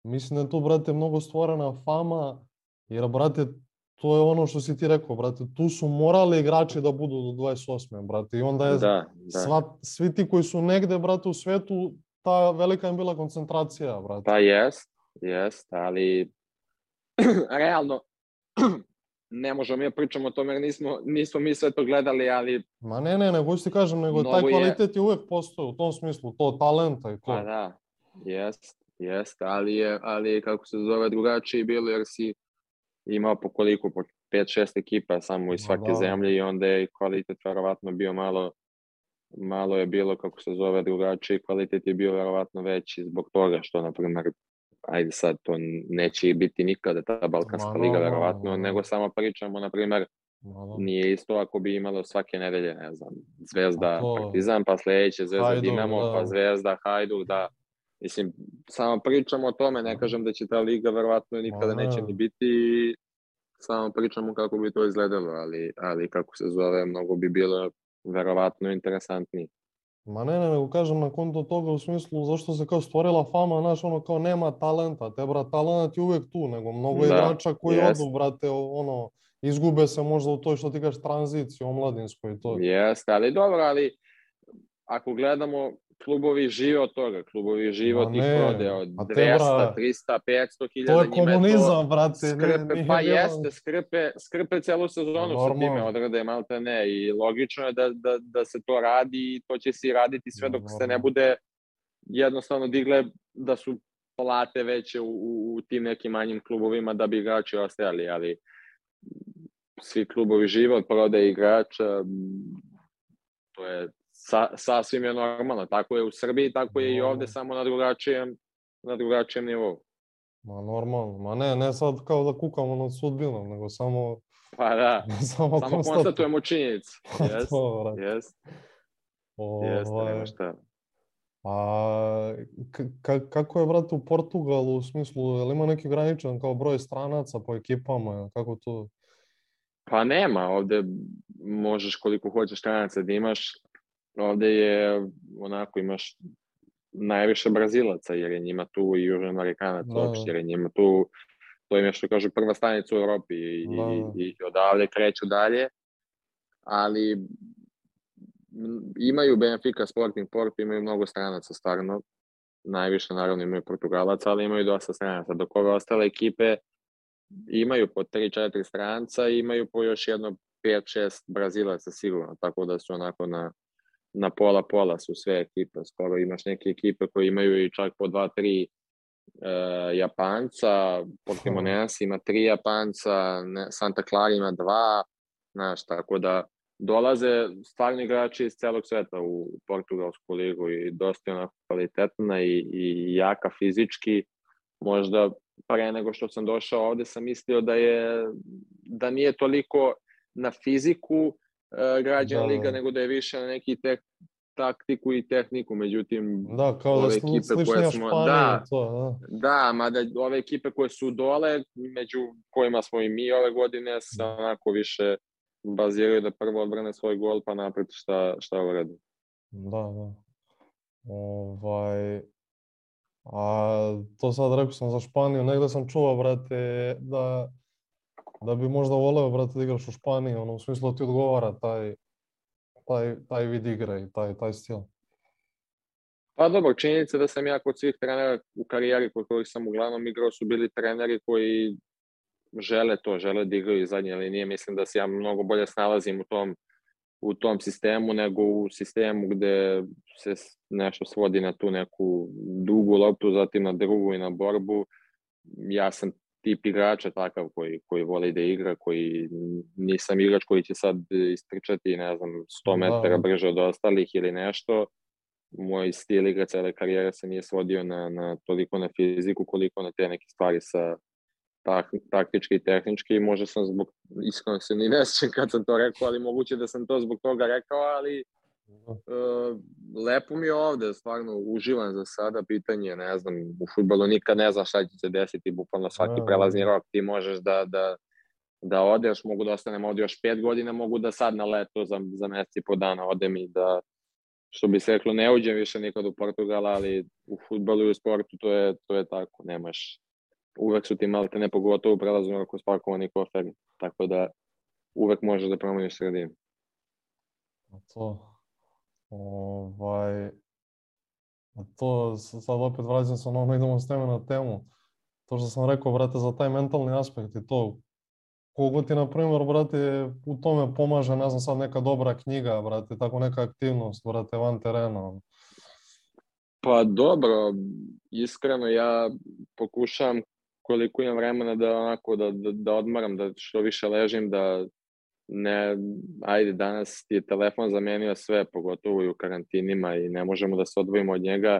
Mislim da je tu, brate, mnogo stvorena fama, jer, brate, to je ono što si ti rekao, brate, tu su morali igrači da budu do 28. brate, i onda je Da, da. sva, svi ti koji su negde, brate, u svetu, ta velika im bila koncentracija, brate. Pa jest, jest, ali realno ne možemo mi da pričamo o tome jer nismo, nismo mi sve to gledali, ali Ma ne, ne, nego ti kažem, nego taj Mnogo je- kvalitet je uvek postoje u tom smislu, to talenta i to. pa da, jest, jest, ali je, ali kako se zove drugačije bilo jer si imao po koliko, po 5-6 ekipa samo iz svake da. zemlje i onda je kvalitet verovatno bio malo malo je bilo, kako se zove, drugačiji, kvalitet je bio verovatno veći zbog toga što, na primer, ajde sad, to neće biti nikada ta Balkanska Ma, liga, normalno, verovatno, ma, nego samo pričamo, na primer, Ma da. nije isto ako bi imalo svake nedelje, ne znam, Zvezda, A to- Partizan, pa sledeće Zvezda, Hajduk, Dinamo, da. pa Zvezda, Hajduk, da. Mislim, samo pričamo o tome, ne kažem da će ta liga verovatno nikada Ma, neće ne. ni biti i samo pričamo kako bi to izgledalo, ali, ali kako se zove, mnogo bi bilo verovatno interesantnije. Ma ne, ne, nego kažem na konto toga u smislu zašto se kao stvorila fama, znaš, ono kao nema talenta, te bra, talent je uvek tu, nego mnogo Da, igrača koji jest. odu, brate, ono, izgube se možda u toj što ti kažeš tranziciji omladinskoj i to. Jeste, ali dobro, ali ako gledamo, klubovi žive od toga, klubovi žive od tih ne, prodaja, od a te, 200, bra, 300, 500 hiljada, To je komunizam, brate. ne- skrpe, nije pa bilo- jeste, skrpe, skrpe celu sezonu sa time odrade malte ne i logično je da, da, da se to radi i to će se i raditi sve dok se ne bude jednostavno digle da su plate veće u, u, u tim nekim manjim klubovima da bi igrači ostajali, ali svi klubovi žive od prodaje igrača, to je sa, sasvim je normalno. Tako je u Srbiji, tako je i ovde, samo na drugačijem, na drugačijem nivou. Ma normalno, ma ne, ne sad kao da kukamo nad sudbinom, nego samo, Pa da, samo, samo konstatujemo. konstatujemo činjenicu. Jes, jes, jeste, Ovaj, nema šta. A ka- kako je, brate, u Portugalu u smislu, je li ima neki ograničen kao broj stranaca po ekipama, kako to? Pa nema, ovde možeš koliko hoćeš stranaca da imaš, ovde je onako imaš najviše Brazilaca, jer je njima tu i Južni Amerikanac Da, uopšte, da. jer je njima tu, to im je što kažu prva stanica u Evropi i, Da, i, i odavde kreću dalje, ali imaju Benfica, Sporting Porto, imaju mnogo stranaca stvarno, najviše naravno imaju Portugalaca, ali imaju dosta stranaca, dok ove ostale ekipe imaju po 3-4 stranca i imaju po još jedno 5-6 Brazilaca sigurno, tako da su onako na, na pola-pola su sve ekipe, skoro imaš neke ekipe koje imaju i čak po 2-3 e, Japanca, Portimonense ima tri Japanca, ne, Santa Clara ima dva, znaš, tako da dolaze stvarni igrači iz celog sveta u Portugalsku ligu i dosta onako kvalitetna i, i jaka fizički, možda pre nego što sam došao ovde sam mislio da je da nije toliko na fiziku uh, građana Da, da. liga, nego da je više na neki tek, taktiku i tehniku, međutim Da, kao da ove sli, ekipe koje sličnija smo- da. to, da. Da, mada ove ekipe koje su dole, među kojima smo i mi ove godine, se onako više baziraju da prvo odbrane svoj gol, pa napred šta, šta uradi. Da, da. Ovaj, a to sad rekao sam za Španiju, negde sam čuo, brate, da, da bi možda voleo, brate, da igraš u Španiji, ono, u smislu da ti odgovara taj, taj, taj vid igre i taj, taj stil. Pa dobro, činjenica da sam ja kod svih trenera u karijeri kod kojih sam uglavnom igrao su bili treneri koji žele to, žele da igraju iz zadnje linije. Mislim da se ja mnogo bolje snalazim u tom, u tom sistemu nego u sistemu gde se nešto svodi na tu neku dugu loptu, zatim na drugu i na borbu. Ja sam tip igrača takav koji, koji voli da igra, koji nisam igrač koji će sad istrčati, ne znam, 100 Da. metara brže od ostalih ili nešto moj stil igre cele karijere se nije svodio na, na toliko na fiziku koliko na te neke stvari sa tak, taktički i tehnički možda sam zbog, iskreno se ni ne kad sam to rekao, ali moguće da sam to zbog toga rekao, ali Da. Lepo mi je ovde, stvarno uživam za sada, pitanje, je, ne znam, u futbolu nikad ne znaš šta će se desiti, bukvalno svaki Da, prelazni da. rok ti možeš da, da, da odeš, mogu da ostanem ovde još pet godina, mogu da sad na leto za, za mesec i po dana odem i da što bi se reklo, ne uđem više nikad u Portugal, ali u futbolu i u sportu to je, to je tako, nemaš, uvek su ti malo te ne pogotovo prelazno ako spakovani koferi, tako da uvek možeš da promeniš sredinu. To, ovaj, to sad opet vraćam se ono, idemo s teme na temu. To što sam rekao, brate, za taj mentalni aspekt i to, kogo ti, na primjer, brate, u tome pomaže, ne znam, sad neka dobra knjiga, brate, tako neka aktivnost, brate, van terena. Pa dobro, iskreno ja pokušavam koliko imam vremena da onako da, da, da odmaram, da što više ležim, da ne, ajde, danas ti je telefon zamenio sve, pogotovo i u karantinima i ne možemo da se odvojimo od njega.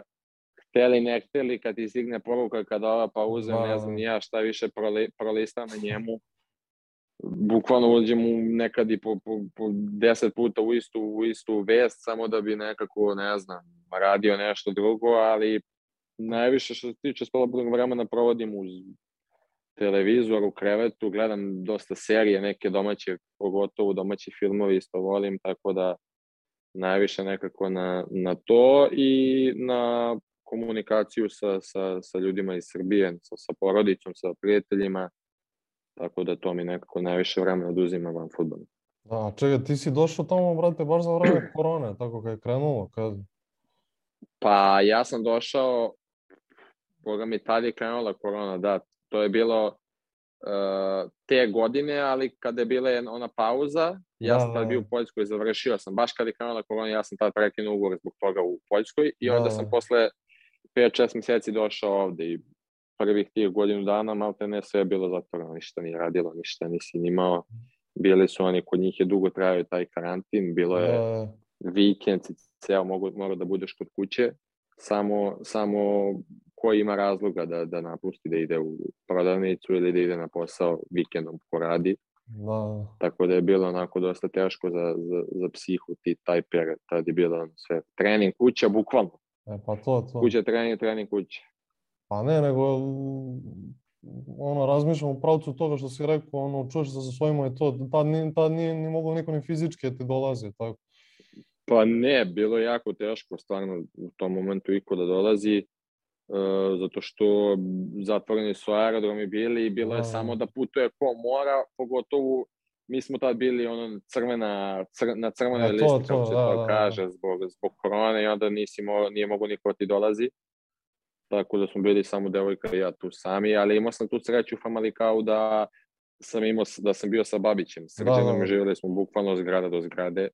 Hteli, ne hteli, kad ti stigne poruka kada ova pauza, da. ne znam ja šta više proli, prolistam na njemu, bukvalno uđem u nekad i po, po, po deset puta u istu, u istu vest, samo da bi nekako, ne znam, radio nešto drugo, ali najviše što se tiče slobodnog vremena provodim uz televizor u krevetu, gledam dosta serije, neke domaće, pogotovo domaći filmovi isto volim, tako da najviše nekako na, na to i na komunikaciju sa, sa, sa ljudima iz Srbije, sa, sa porodicom, sa prijateljima, tako da to mi nekako najviše vremena oduzima van futbola. Da, čekaj, ti si došao tamo, brate, baš za vreme korone, tako kad je krenulo, kad? Pa ja sam došao, boga mi tad je krenula korona, da, to je bilo uh, te godine, ali kada je bila ona pauza, ja da, sam tad da. bio u Poljskoj, završio sam, baš kada je krenula korona, ja sam tad prekinuo ugovor zbog toga u Poljskoj i onda da. sam posle 5-6 meseci došao ovde i prvih tih godinu dana malo te ne sve je bilo zatvoreno, ništa nije radilo, ništa nisi imao. Bili su oni, kod njih je dugo trajao taj karantin, bilo je vikend, ceo mogu, mora da budeš kod kuće, samo, samo ko ima razloga da, da napusti da ide u prodavnicu ili da ide na posao vikendom ko radi. Da. Tako da je bilo onako dosta teško za, za, za psihu ti taj period. Tad je bilo sve trening kuća, bukvalno. E, pa to, to. Kuća, trening, trening, kuća. Pa ne, nego ono, razmišljam u pravcu toga što si rekao, ono, čuješ se sa svojima i to, tad, ni, tad nije ni moglo niko ni fizički da ti dolazi, tako. Pa ne, bilo je jako teško stvarno u tom momentu iko da dolazi. Uh, zato što zatvoreni su aerodromi bili i bilo je samo da putuje ko mora, pogotovo mi smo tad bili ono crvena, cr, na crvenoj e, listi, kako se da, to da, da, kaže, zbog, zbog korone i onda nisi mo, nije mogo niko ti dolazi. Tako da smo bili samo devojka i ja tu sami, ali imao sam tu sreću u Famalikau da sam imao, da sam bio sa Babićem. Sređenom da, da. živjeli smo bukvalno od zgrada do zgrade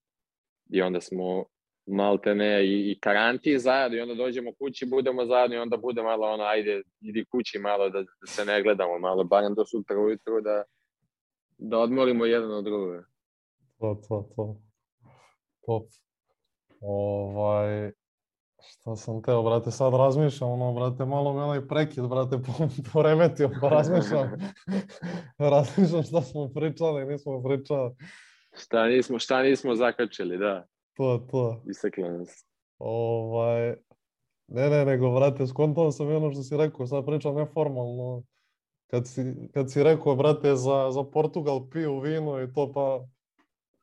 i onda smo malte ne i, i karantin zajedno i onda dođemo kući, budemo zajedno i onda bude malo ono, ajde, idi kući malo da, da se ne gledamo malo, barem do sutra ujutru da, da odmorimo jedan od drugoga. To, to, to. Top. Ovaj, šta sam teo, brate, sad razmišljam, ono, brate, malo me onaj prekid, brate, poremetio, pa razmišljam, razmišljam šta smo pričali, nismo pričali. Šta nismo, šta nismo zakačili, da. To, to. Nas. Ovaj, ne, ne, nego, brate, skontao sam ono što si rekao, sad pričam neformalno. Kad si, kad si rekao, brate, za, za Portugal piju vino i to, pa,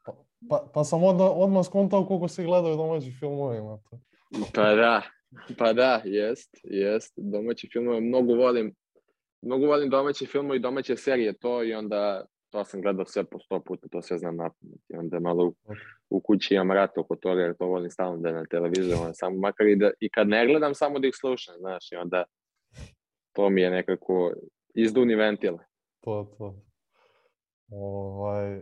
pa, pa, pa sam odmah, odmah skontao koliko si gledao domaći filmovima. Pa da, pa da, jest, jest. Domaći filmove, mnogo volim, mnogo volim domaće filmove i domaće serije, to i onda to sam gledao sve po sto puta, to sve znam napamet. I onda malo u, u kući imam rat oko toga, jer to volim stalno da na televiziju, samo makar i, da, i kad ne gledam, samo da ih slušam, znaš, i onda to mi je nekako izduni ventil. To, to. Ovaj,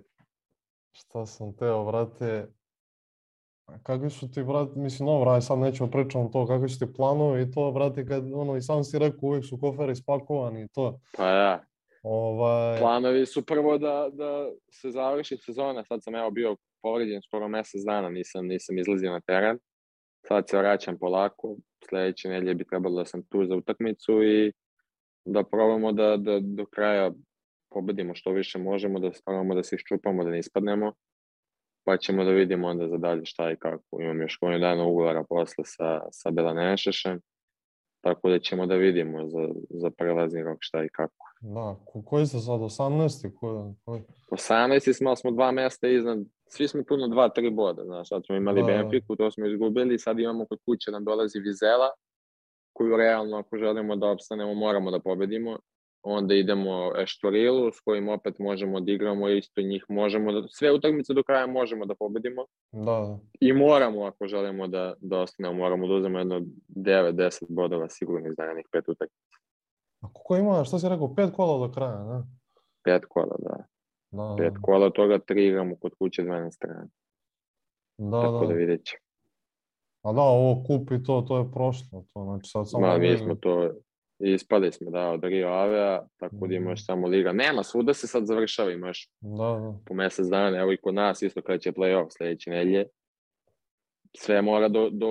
šta sam teo, brate, kakvi su ti, brate, mislim, no, brate, sad nećemo pričati to, kakvi su ti planovi i to, brate, kad, ono, i sam si rekao, uvijek su koferi spakovani i to. Pa da. Ovaj... Planovi su prvo da, da se završi sezona, sad sam evo bio povređen skoro mesec dana, nisam, nisam izlazio na teren. Sad se vraćam polako, sledeće nedelje bi trebalo da sam tu za utakmicu i da probamo da, da do kraja pobedimo što više možemo, da probamo da se iščupamo, da ne ispadnemo, pa ćemo da vidimo onda za dalje šta i kako. Imam još koju dana ugovora posle sa, sa Belanešešem, tako da ćemo da vidimo za, za prelazni rok šta i kako. Da, ko, koji ste sad, 18. Ko, koji? 18. smo, smo dva mesta iznad, svi smo tu na dva, tri boda, znaš, sad smo imali da. Benfiku, to smo izgubili, sad imamo kod kuće nam dolazi Vizela, koju realno ako želimo da opstanemo moramo da pobedimo. onda idemo Eštorilu s kojim opet možemo da igramo isto njih, možemo da, sve utakmice do kraja možemo da pobedimo. Da. I moramo, ako želimo da, da ostanemo, moramo da uzmemo jedno 9-10 bodova sigurno iz narednih pet utakmica. A koliko ima, šta si rekao, pet kola do kraja, ne? Pet kola, da. Da, Pet kola, od toga tri igramo kod kuće, dva na strani. da, Tako da da. vidjet ćemo. A da, ovo kup i to, to je prošlo. To, znači sad samo... Ma, mi smo to, ispali smo da od Rio Avea, tako da ima još samo liga. Nema, svuda se sad završava, ima još Da, da. po mesec dana, evo i kod nas isto kada će play-off sledeće nedelje. Sve mora do, do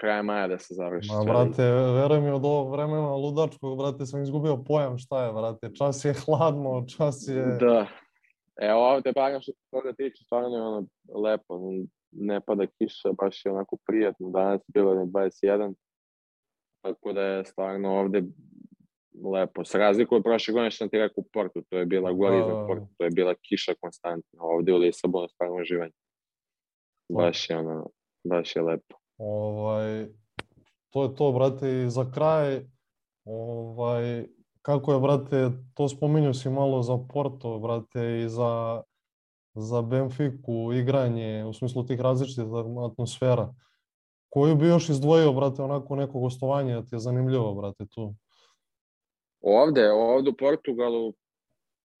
kraja maja da se završi. Ma, brate, veruj mi, od ovog vremena ludačkog, brate, sam izgubio pojam šta je, brate. Čas je hladno, čas je... Da. Evo ovde barem što se toga tiče, stvarno je ono lepo. Ne pada kiša, baš je onako prijatno. Danas je bilo je 21. Tako da je stvarno ovde lepo. S razliku od prošle godine što sam ti rekao u Portu, to je bila gori za da. Portu, to je bila kiša konstantna. Ovde u Lisabonu stvarno uživanje. Baš je ono, baš je lepo. Ovaj, to je to, brate, i za kraj, ovaj, kako je, brate, to spominju si malo za Porto, brate, i za, za Benfiku, igranje, u smislu tih različitih atmosfera. Koju bi još izdvojio, brate, onako neko gostovanje, da ti je zanimljivo, brate, tu? Ovde, ovde u Portugalu,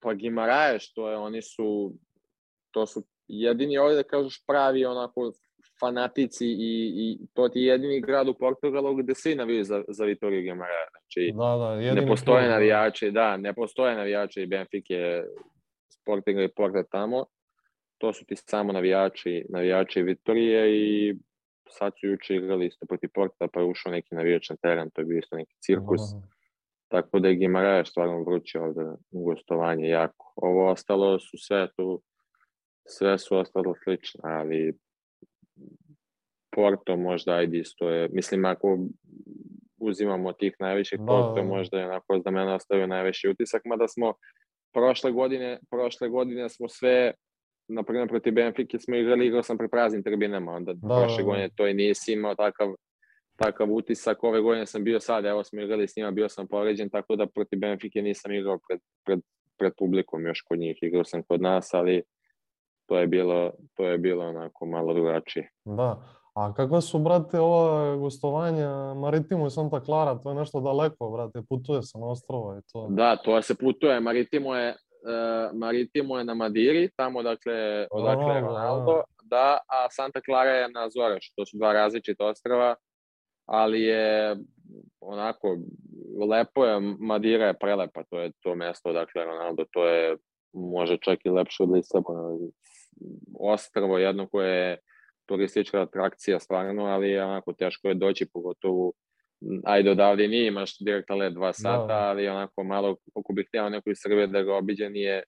pa Gimaraes, to je, oni su, to su jedini ovde, da kažeš, pravi onako fanatici i, i to ti je jedini grad u Portugalu gde svi naviju za, za Vitoriju Gimaraes. Znači, Da, da, jedini ne postoje klub, da. navijači, da, ne postoje navijači i Benfike, Sportinga i Porta tamo. To su ti samo navijači, navijači Vitorije i sad su juče igrali isto protiv Porta, pa je ušao neki navijač na teren, to je bio isto neki cirkus. Da, Tako da je Gimaraes stvarno vruće ovde u gostovanje jako. Ovo ostalo su sve tu, sve su ostalo slično, ali Porto možda ajde isto je, mislim ako uzimamo tih najviših, Da, Porto da. možda je onako za mene ostavio najveći utisak, mada smo prošle godine, prošle godine smo sve na primjer protiv Benfike smo igrali, igrao sam pre praznim tribinama, onda Da, prošle da, da. godine to i nisi imao takav takav utisak. Ove godine sam bio sad, evo smo igrali s njima, bio sam povređen, tako da protiv Benfike nisam igrao pred, pred, pred publikom još kod njih. Igrao sam kod nas, ali to je bilo, to je bilo onako malo drugačije. Da. A kakva su, brate, ova gostovanja Maritimu i Santa Clara? To je nešto daleko, brate, putuje se na ostrova i to. Da, to se putuje. Maritimo je, uh, Maritimo je na Madiri, tamo dakle, odakle je Ronaldo, Ronaldo, da, a Santa Clara je na Zoreš. To su dva različita ostrava, ali je onako lepo je, Madira je prelepa, to je to mesto odakle Ronaldo, to je možda čak i lepše od Lisabona. Ostrvo jedno koje je turistička atrakcija stvarno, ali je onako teško je doći, pogotovo ajde odavde nije imaš direktan let dva sata, Da. ali onako malo, ako bih htio neko iz Srbije da ga obiđe, nije,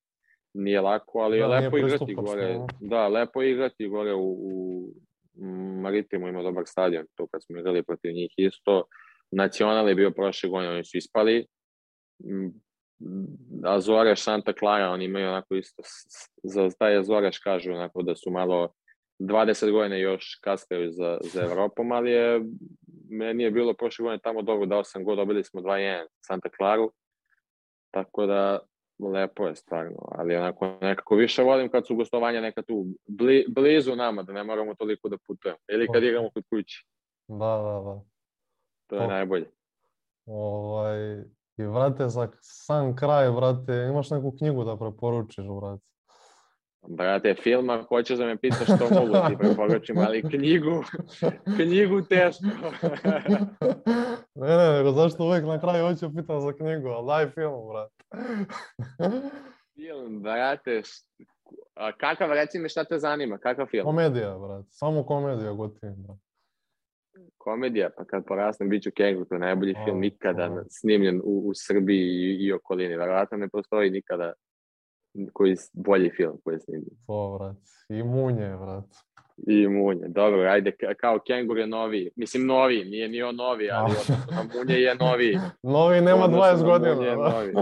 nije lako, ali je Da, nije lepo igrati gore. no. Da, lepo je igrati gore u, u Maritimu, ima dobar stadion, to kad smo igrali protiv njih isto. Nacional je bio prošle godine, oni su ispali. Mm, Azoreš, Santa Clara, oni imaju onako isto, za taj Azoreš kažu onako da su malo 20 godina još kaskaju za, za Evropom, ali je, meni je bilo prošle godine tamo dobro, dao sam god, dobili smo 2-1 Santa Claru, tako da lepo je stvarno, ali onako nekako više volim kad su gostovanja neka tu bli, blizu nama, da ne moramo toliko da putujemo, ili kad igramo kod kući, Da, da, da. to je Ok. najbolje. Ovaj, I, brate, za sam kraj, brate, imaš neku knjigu da preporučiš, brate? Brate, film ako hoćeš da me pitaš što mogu ti preporučim, ali knjigu, knjigu teško. ne, ne, nego zašto uvijek na kraju hoću pitam za knjigu, ali daj film, brate. film, brate, a kakav, reci mi šta te zanima, kakav film? komedija, brate, samo komedija gotivim, brate. Komedija, pa kad porasnem bit ću Kengu, to je najbolji A, film ikada a. snimljen u, u Srbiji i, i okolini. Verovatno ne postoji nikada koji bolji film koji je snimljen. To, brate. I munje, brate. I Munje, dobro, ajde, ka- kao Kengur je novi. Mislim, novi, nije ni on novi, ali A. odnosno na Munje je novi. Novi nema Odnosno 20 na godina. Munje je Da, novi.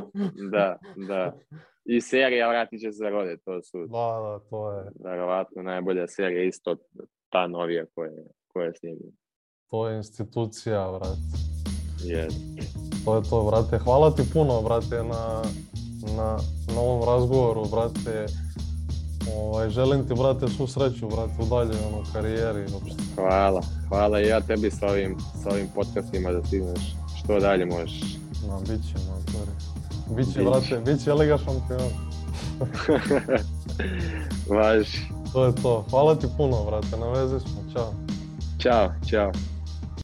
Da, da. I serija Vratit će se rode, to su da, da, to je, verovatno najbolja serija, isto ta novija koja je, koja je snimljena. to je institucija, brate. Yes. To je to, brate. Hvala ti puno, brate, na, na, na ovom razgovoru, brate. Ovaj, želim ti, brate, svu sreću, brate, u dalje ono, karijeri. Uopšte. Hvala, hvala i ja tebi sa ovim, sa ovim podcastima da stigneš što dalje možeš. No, bit će, no, sorry. Biće, Biće. brate, bit će Liga šampiona. Važi. To je to. Hvala ti puno, brate, na vezi smo. Ćao. Ćao, čao.